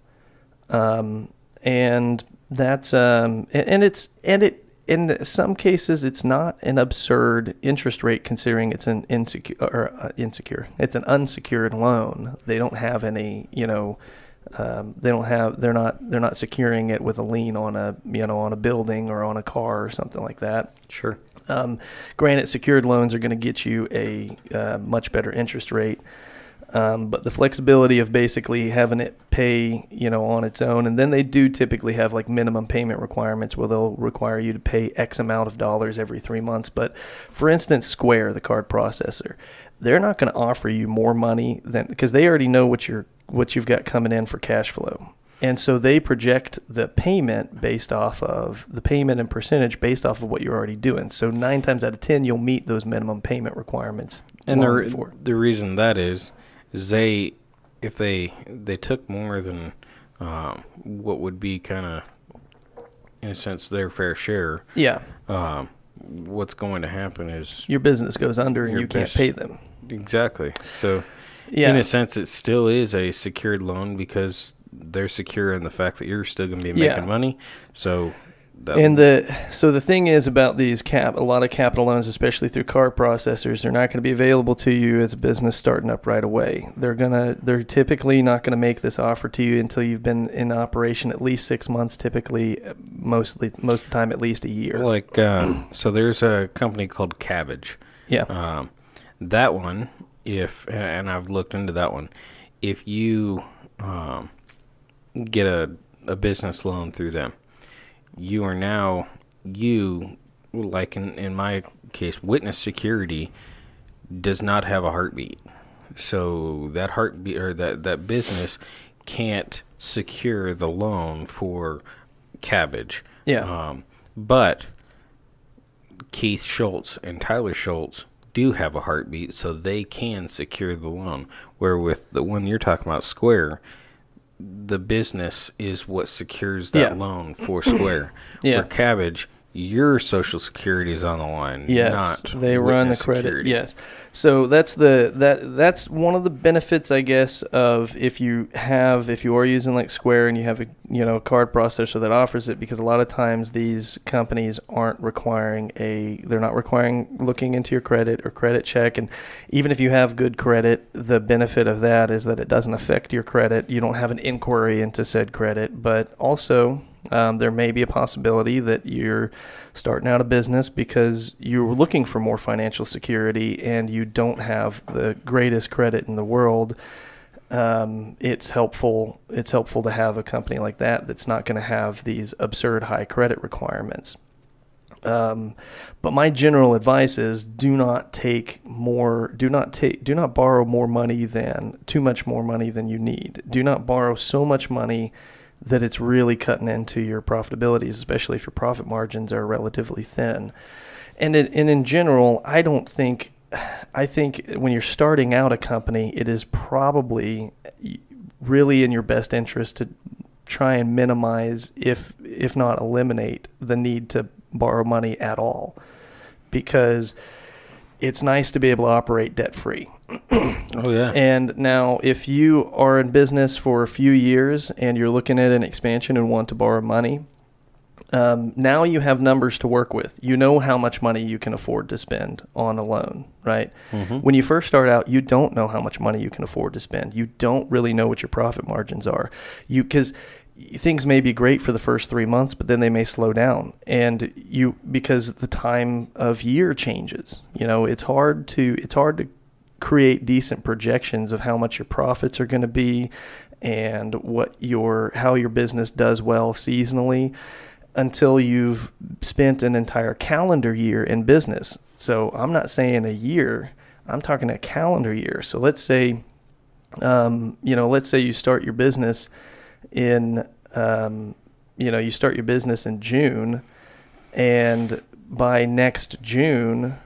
um, and that's um, and it's and it in some cases it's not an absurd interest rate considering it's an insecure or uh, insecure. It's an unsecured loan. They don't have any, you know, um, they don't have they're not they're not securing it with a lien on a you know on a building or on a car or something like that. Sure. Um, granted, secured loans are going to get you a uh, much better interest rate, um, but the flexibility of basically having it pay, you know, on its own, and then they do typically have like minimum payment requirements where they'll require you to pay X amount of dollars every three months. But for instance, Square, the card processor, they're not going to offer you more money than because they already know what you're what you've got coming in for cash flow. And so they project the payment based off of the payment and percentage based off of what you're already doing. So nine times out of ten, you'll meet those minimum payment requirements. And the re- the reason that is, is they if they they took more than um, what would be kind of in a sense their fair share. yeah, Um, what's going to happen is your business goes under and you can't pay them. exactly so. Yeah, In a sense, it still is a secured loan because they're secure in the fact that you're still going to be Yeah. making money. So, and the so the thing is about these cap a lot of capital loans, especially through car processors, they're not going to be available to you as a business starting up right away. They're gonna they're typically not going to make this offer to you until you've been in operation at least six months. Typically, mostly most of the time at least a year. like uh, so, there's a company called Kabbage. yeah, Um, that one, if and I've looked into that one, if you um, get a a business loan through them, you are now you like in in my case, witness security does not have a heartbeat. So that heartbeat or that that business can't secure the loan for Kabbage. Yeah. Um, but Keith Schultz and Tyler Schultz do have a heartbeat, so they can secure the loan. Where with the one you're talking about, Square, the business is what secures that Yeah. loan for Square. Yeah. For Kabbage, your social security is on the line. Yes, not they run the credit. security. Yes, so that's the that that's one of the benefits, I guess, of if you have if you are using like Square and you have a you know card processor that offers it, because a lot of times these companies aren't requiring a they're not requiring looking into your credit or credit check, and even if you have good credit, the benefit of that is that it doesn't affect your credit. You don't have an inquiry into said credit, but also um, there may be a possibility that you're starting out a business because you're looking for more financial security and you don't have the greatest credit in the world. Um, it's helpful. It's helpful to have a company like that that's not going to have these absurd high credit requirements. Um, but my general advice is do not take more, do not take, do not borrow more money than too much more money than you need. Do not borrow so much money that it's really cutting into your profitabilities, especially if your profit margins are relatively thin. And in, and in general, I don't think, I think when you're starting out a company, it is probably really in your best interest to try and minimize, if if not eliminate, the need to borrow money at all, because it's nice to be able to operate debt free. Oh yeah. And now, if you are in business for a few years and you're looking at an expansion and want to borrow money, um, now you have numbers to work with. You know how much money you can afford to spend on a loan, right? Mhm. When you first start out, you don't know how much money you can afford to spend. You don't really know what your profit margins are. You because things may be great for the first three months, but then they may slow down, and you because the time of year changes. You know, it's hard to it's hard to create decent projections of how much your profits are going to be and what your how your business does well seasonally until you've spent an entire calendar year in business. So I'm not saying a year, I'm talking a calendar year. So let's say um, you know, let's say you start your business in um, you know, you start your business in June and by next June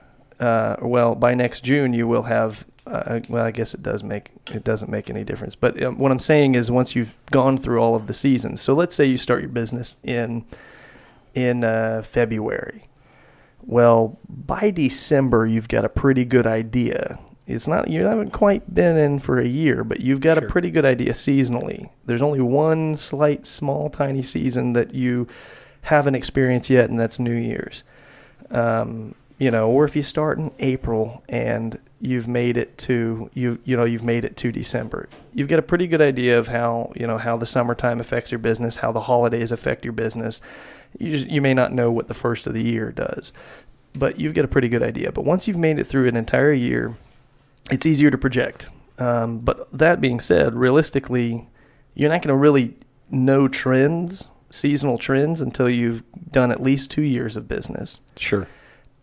uh, well, by next June you will have. Uh, well, I guess it does make it doesn't make any difference. But um, what I'm saying is, once you've gone through all of the seasons, so let's say you start your business in in uh, February. Well, by December you've got a pretty good idea. It's not you haven't quite been in for a year, but you've got Sure. a pretty good idea seasonally. There's only one slight, small, tiny season that you haven't experienced yet, and that's New Year's. Um, you know, or if you start in April and you've made it to you you know you've made it to December, you've got a pretty good idea of how you know how the summertime affects your business, how the holidays affect your business. You just, you may not know what the first of the year does, but you've got a pretty good idea. But once you've made it through an entire year, it's easier to project. Um, but that being said, realistically, you're not going to really know trends, seasonal trends, until you've done at least two years of business. Sure.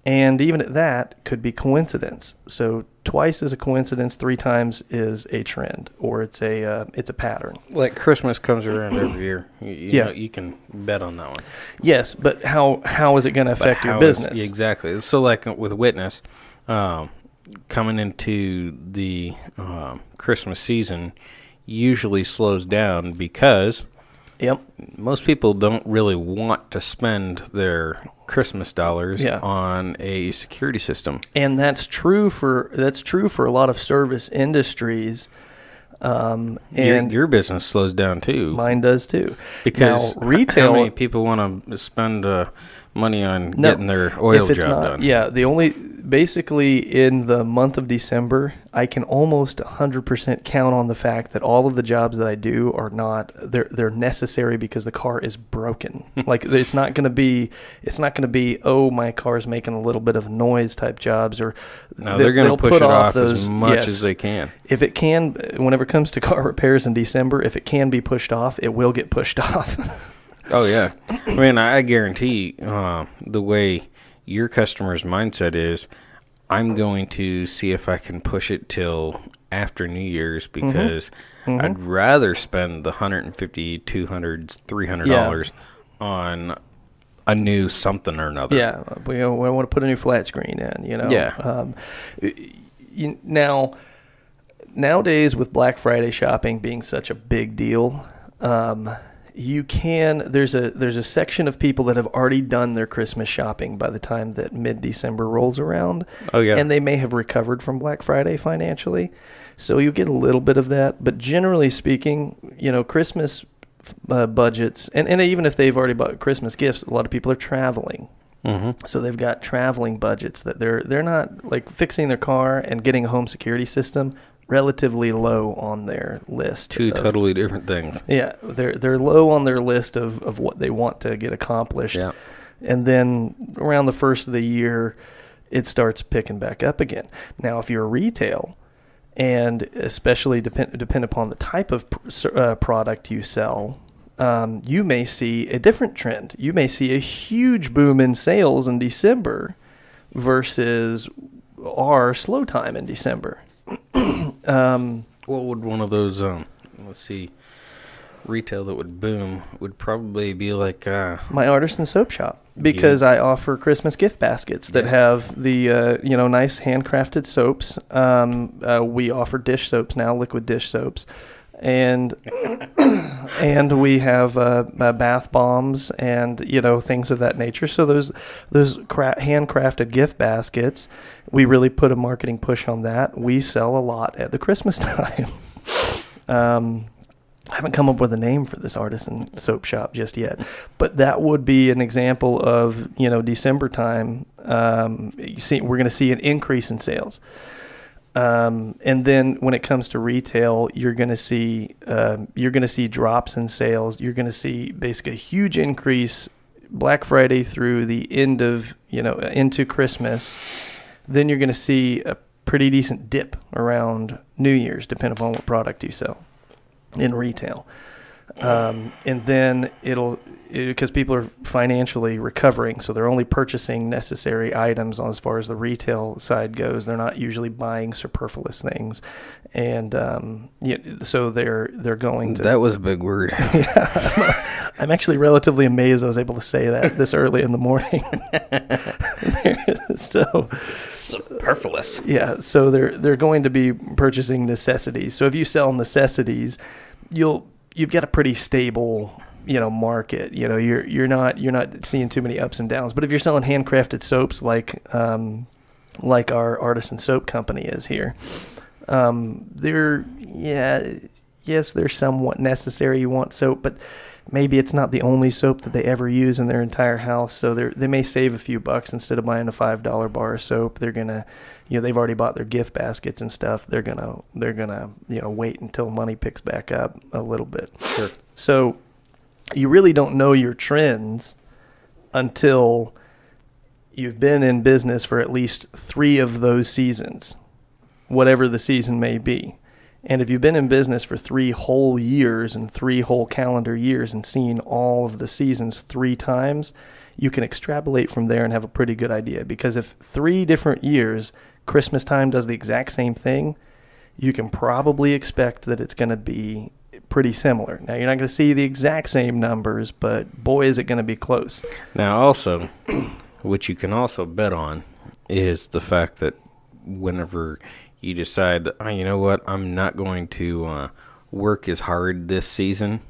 And even at that, could be coincidence. So twice is a coincidence, three times is a trend, or it's a uh, it's a pattern. Like Christmas comes around every year. You, you Yeah. know, you can bet on that one. Yes, but how how is it going to affect your how is- business? exactly. So, like uh, with Witness, um, coming into the um, Christmas season, usually slows down because Yep. most people don't really want to spend their Christmas dollars Yeah. on a security system. and that's true for that's true for a lot of service industries um, and your business slows down too. mine does too because now, retail how many people want to spend uh, money on No, getting their oil job not, done? Yeah, the only basically in the month of December, I can almost 100% count on the fact that all of the jobs that I do are not they're they're necessary because the car is broken. like it's not going to be it's not going to be oh my car's making a little bit of noise type jobs or No, they- they're going to push put it off, those as much yes. as they can. If it can, whenever it comes to car repairs in December, if it can be pushed off, it will get pushed off. Oh yeah, I mean, I guarantee uh, the way your customer's mindset is, I'm going to see if I can push it till after New Year's Mm-hmm. because I'd rather spend the 150 200 300 dollars on a new something or another. Yeah, we, we want to put a new flat screen in. You know. Yeah. Um, you, now, nowadays with Black Friday shopping being such a big deal, um, you can there's a there's a section of people that have already done their Christmas shopping by the time that mid December rolls around. Oh, yeah. And they may have recovered from Black Friday financially, so you get a little bit of that. But generally speaking, you know, Christmas uh, budgets, and, and even if they've already bought Christmas gifts, a lot of people are traveling. hmm So they've got traveling budgets that they're they're not like fixing their car and getting a home security system relatively low on their list. Two of- totally different things. Yeah, they're they're low on their list of, of what they want to get accomplished. Yeah. And then around the first of the year, it starts picking back up again. Now, if you're retail, and especially depend depend upon the type of pr- uh, product you sell, um, you may see a different trend. You may see a huge boom in sales in December versus our slow time in December. Um, What would one of those um let's see retail that would boom would probably be like uh my artisan soap shop because I offer Christmas gift baskets that Yeah. have the uh, you know nice handcrafted soaps. Um, uh, we offer dish soaps now, liquid dish soaps, and and we have uh, uh, bath bombs and you know things of that nature. So those those cra- handcrafted gift baskets, we really put a marketing push on that. We sell a lot at the Christmas time. um, I haven't come up with a name for this artisan soap shop just yet, but that would be an example of you know December time. Um, see, we're going to see an increase in sales, um, and then when it comes to retail, you're going to see um, you're going to see drops in sales. You're going to see basically a huge increase Black Friday through the end of you know into Christmas. Then you're going to see a pretty decent dip around New Year's, depending upon what product you sell in retail. Um, and then it'll because people are financially recovering, so they're only purchasing necessary items on as far as the retail side goes. They're not usually buying superfluous things, and um, yeah, so they're they're going to. that was a big word. yeah, I'm actually relatively amazed I was able to say that this early in the morning. so Superfluous. yeah, so they're they're going to be purchasing necessities. So if you sell necessities, you'll you've got a pretty stable you know market. You know you're you're not you're not seeing too many ups and downs. But if you're selling handcrafted soaps like um, like our artisan soap company is here, um, they're yeah yes, they're somewhat necessary. You want soap, but maybe it's not the only soap that they ever use in their entire house. So they they may save a few bucks instead of buying a five dollar bar of soap. They're gonna, you know, they've already bought their gift baskets and stuff. They're gonna they're gonna you know wait until money picks back up a little bit. Sure. So you really don't know your trends until you've been in business for at least three of those seasons, whatever the season may be. And if you've been in business for three whole years and three whole calendar years and seen all of the seasons three times, you can extrapolate from there and have a pretty good idea. Because if three different years, Christmas time does the exact same thing, you can probably expect that it's going to be pretty similar. Now, you're not going to see the exact same numbers, but boy, is it going to be close. Now, also, what you can also bet on is the fact that whenever you decide, that, oh, you know what, I'm not going to uh, work as hard this season,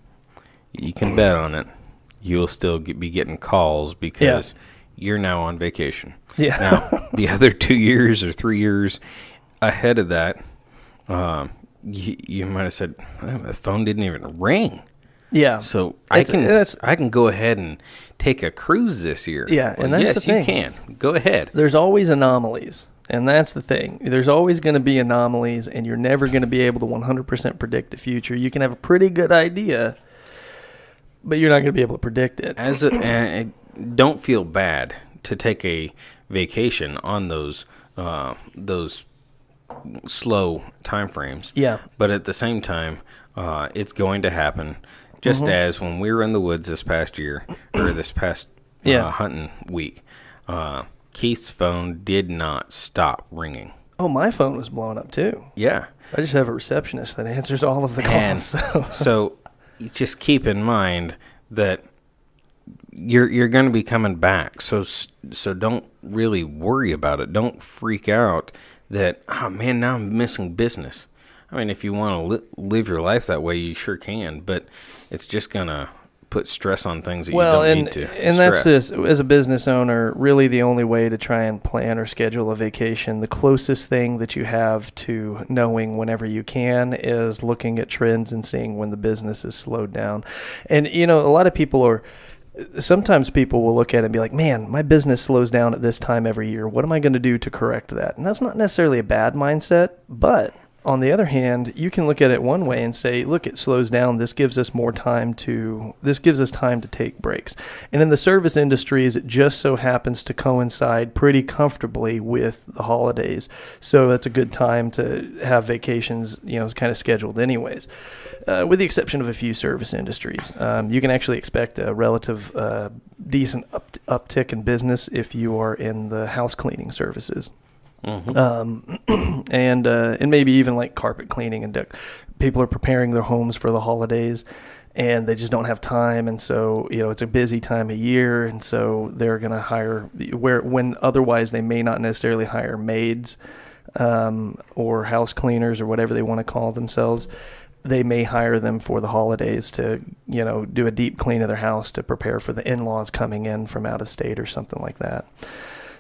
you can bet on it. You'll still get, be getting calls because you're now on vacation. Yeah. Now, the other two years or three years ahead of that, um, you, you might have said, oh, the phone didn't even ring. Yeah. So I It's- can I can go ahead and take a cruise this year. Yeah, Well, and that's yes, the thing. you can. Go ahead. there's always anomalies. And that's the thing. There's always going to be anomalies, and you're never going to be able to 100% predict the future. You can have a pretty good idea, but you're not going to be able to predict it. As a, and don't feel bad to take a vacation on those uh, those slow time frames. Yeah. But at the same time, uh, it's going to happen. Just Mm-hmm. as when we were in the woods this past year or this past Yeah. uh, hunting week, uh, Keith's phone did not stop ringing. Oh, my phone was blowing up too. Yeah. I just have a receptionist that answers all of the And calls. So. so just keep in mind that you're you're going to be coming back. So so don't really worry about it. Don't freak out that oh man, now I'm missing business. I mean, if you want to li- live your life that way, you sure can, but it's just going to put stress on things that well, you don't and need to. and that's this as a business owner. Really, the only way to try and plan or schedule a vacation, the closest thing that you have to knowing whenever you can is looking at trends and seeing when the business is slowed down. And you know, a lot of people are. Sometimes people will look at it and be like, "Man, my business slows down at this time every year. What am I going to do to correct that?" And that's not necessarily a bad mindset, but on the other hand, you can look at it one way and say, look, it slows down. This gives us more time to this gives us time to take breaks. And in the service industries, it just so happens to coincide pretty comfortably with the holidays. So that's a good time to have vacations, you know, kind of scheduled anyways. Uh, with the exception of a few service industries, um, you can actually expect a relative uh, decent up- uptick in business if you are in the house cleaning services. Mhm. um, and uh, and maybe even like carpet cleaning and dec- people are preparing their homes for the holidays and they just don't have time. And so you know it's a busy time of year and so they're going to hire where when otherwise they may not necessarily hire maids um, or house cleaners or whatever they want to call themselves they may hire them for the holidays to you know do a deep clean of their house to prepare for the in-laws coming in from out of state or something like that.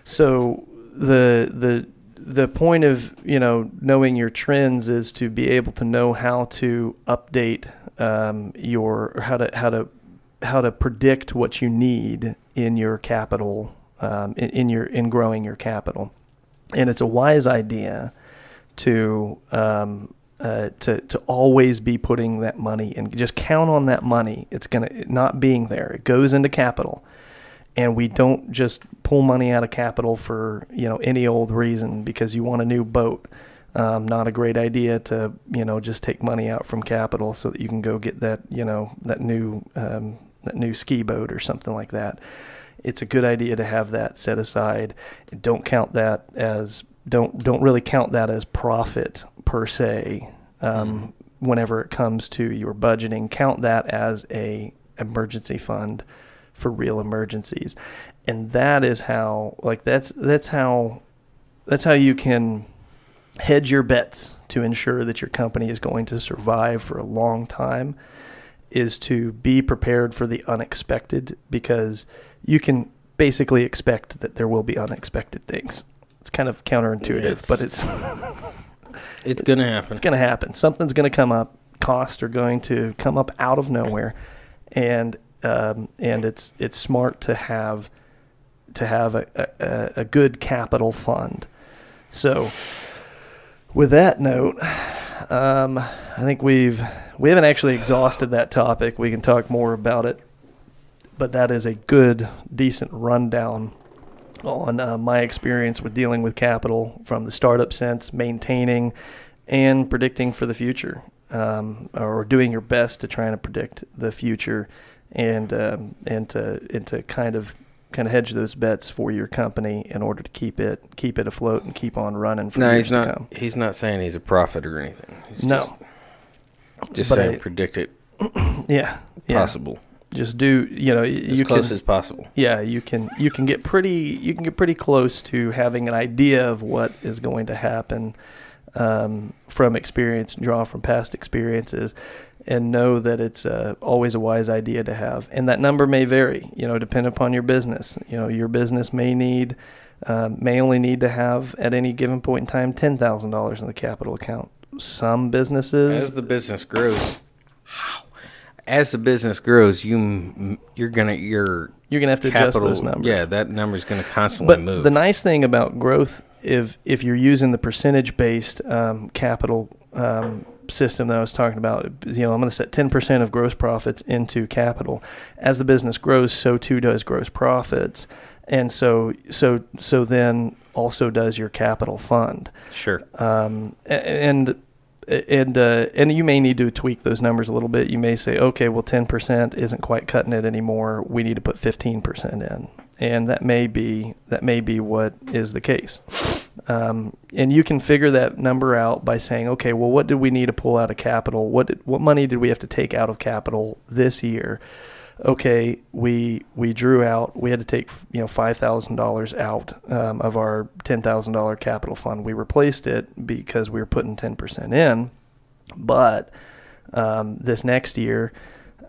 So the the the point of you know knowing your trends is to be able to know how to update um, your how to how to how to predict what you need in your capital um, in, in your in growing your capital, and it's a wise idea to um, uh, to to always be putting that money and just count on that money. It's gonna not being there. It goes into capital and we don't just pull money out of capital for you know any old reason because you want a new boat. Um, not a great idea to you know just take money out from capital so that you can go get that you know that new um, that new ski boat or something like that. It's a good idea to have that set aside. Don't count that as don't don't really count that as profit per se. Um, Whenever it comes to your budgeting, count that as a emergency fund for real emergencies. And that is how like that's that's how that's how you can hedge your bets to ensure that your company is going to survive for a long time is to be prepared for the unexpected because you can basically expect that there will be unexpected things. It's kind of counterintuitive It's- but it's It's going to happen. it's going to happen something's going to come up costs are going to come up out of nowhere, and um, and it's it's smart to have to have a, a, a good capital fund. So, with that note, um, I think we've we haven't actually exhausted that topic. We can talk more about it, but that is a good, decent rundown on uh, my experience with dealing with capital from the startup sense, maintaining and predicting for the future, um, or doing your best to try and predict the future, and um, and to and to kind of kind of hedge those bets for your company in order to keep it keep it afloat and keep on running for No, years he's not. He's not saying he's a prophet or anything. He's No. just, just saying I- predict it Yeah, yeah. Just do you know as you close can as possible. yeah you can you can get pretty you can get pretty close to having an idea of what is going to happen um, from experience and draw from past experiences and know that it's uh, always a wise idea to have. And that number may vary you know depending upon your business. You know your business may need um, may only need to have at any given point in time $10000 in the capital account. Some businesses As the business grows, as the business grows, you you're gonna your you're gonna have to adjust those numbers Yeah, that number's gonna constantly But move. the nice thing about growth, if if you're using the percentage based um, capital um, system that I was talking about, is, you know, I'm going to set 10% of gross profits into capital. As the business grows, so too does gross profits, and so so so then also does your capital fund. sure. Um, and and uh, and you may need to tweak those numbers a little bit. You may say, okay, well, ten percent isn't quite cutting it anymore. We need to put fifteen percent in, and that may be that may be what is the case. Um, and you can figure that number out by saying, okay, well, what did we need to pull out of capital? What did, what money did we have to take out of capital this year? Okay, we we drew out. We had to take you know five thousand dollars out um, of our ten thousand dollar capital fund. We replaced it because we were putting ten percent in, but um, this next year,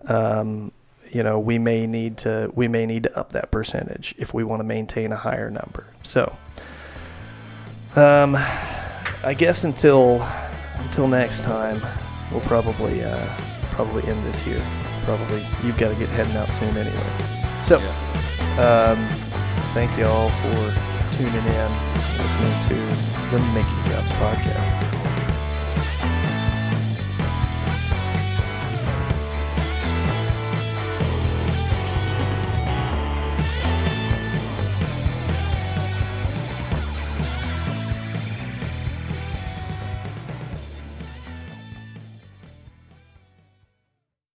um, you know, we may need to we may need to up that percentage if we want to maintain a higher number. So, um, I guess until until next time, we'll probably uh, probably end this here. Probably you've got to get heading out soon, anyways. So, um, thank you all for tuning in, listening to the Making Jobs podcast.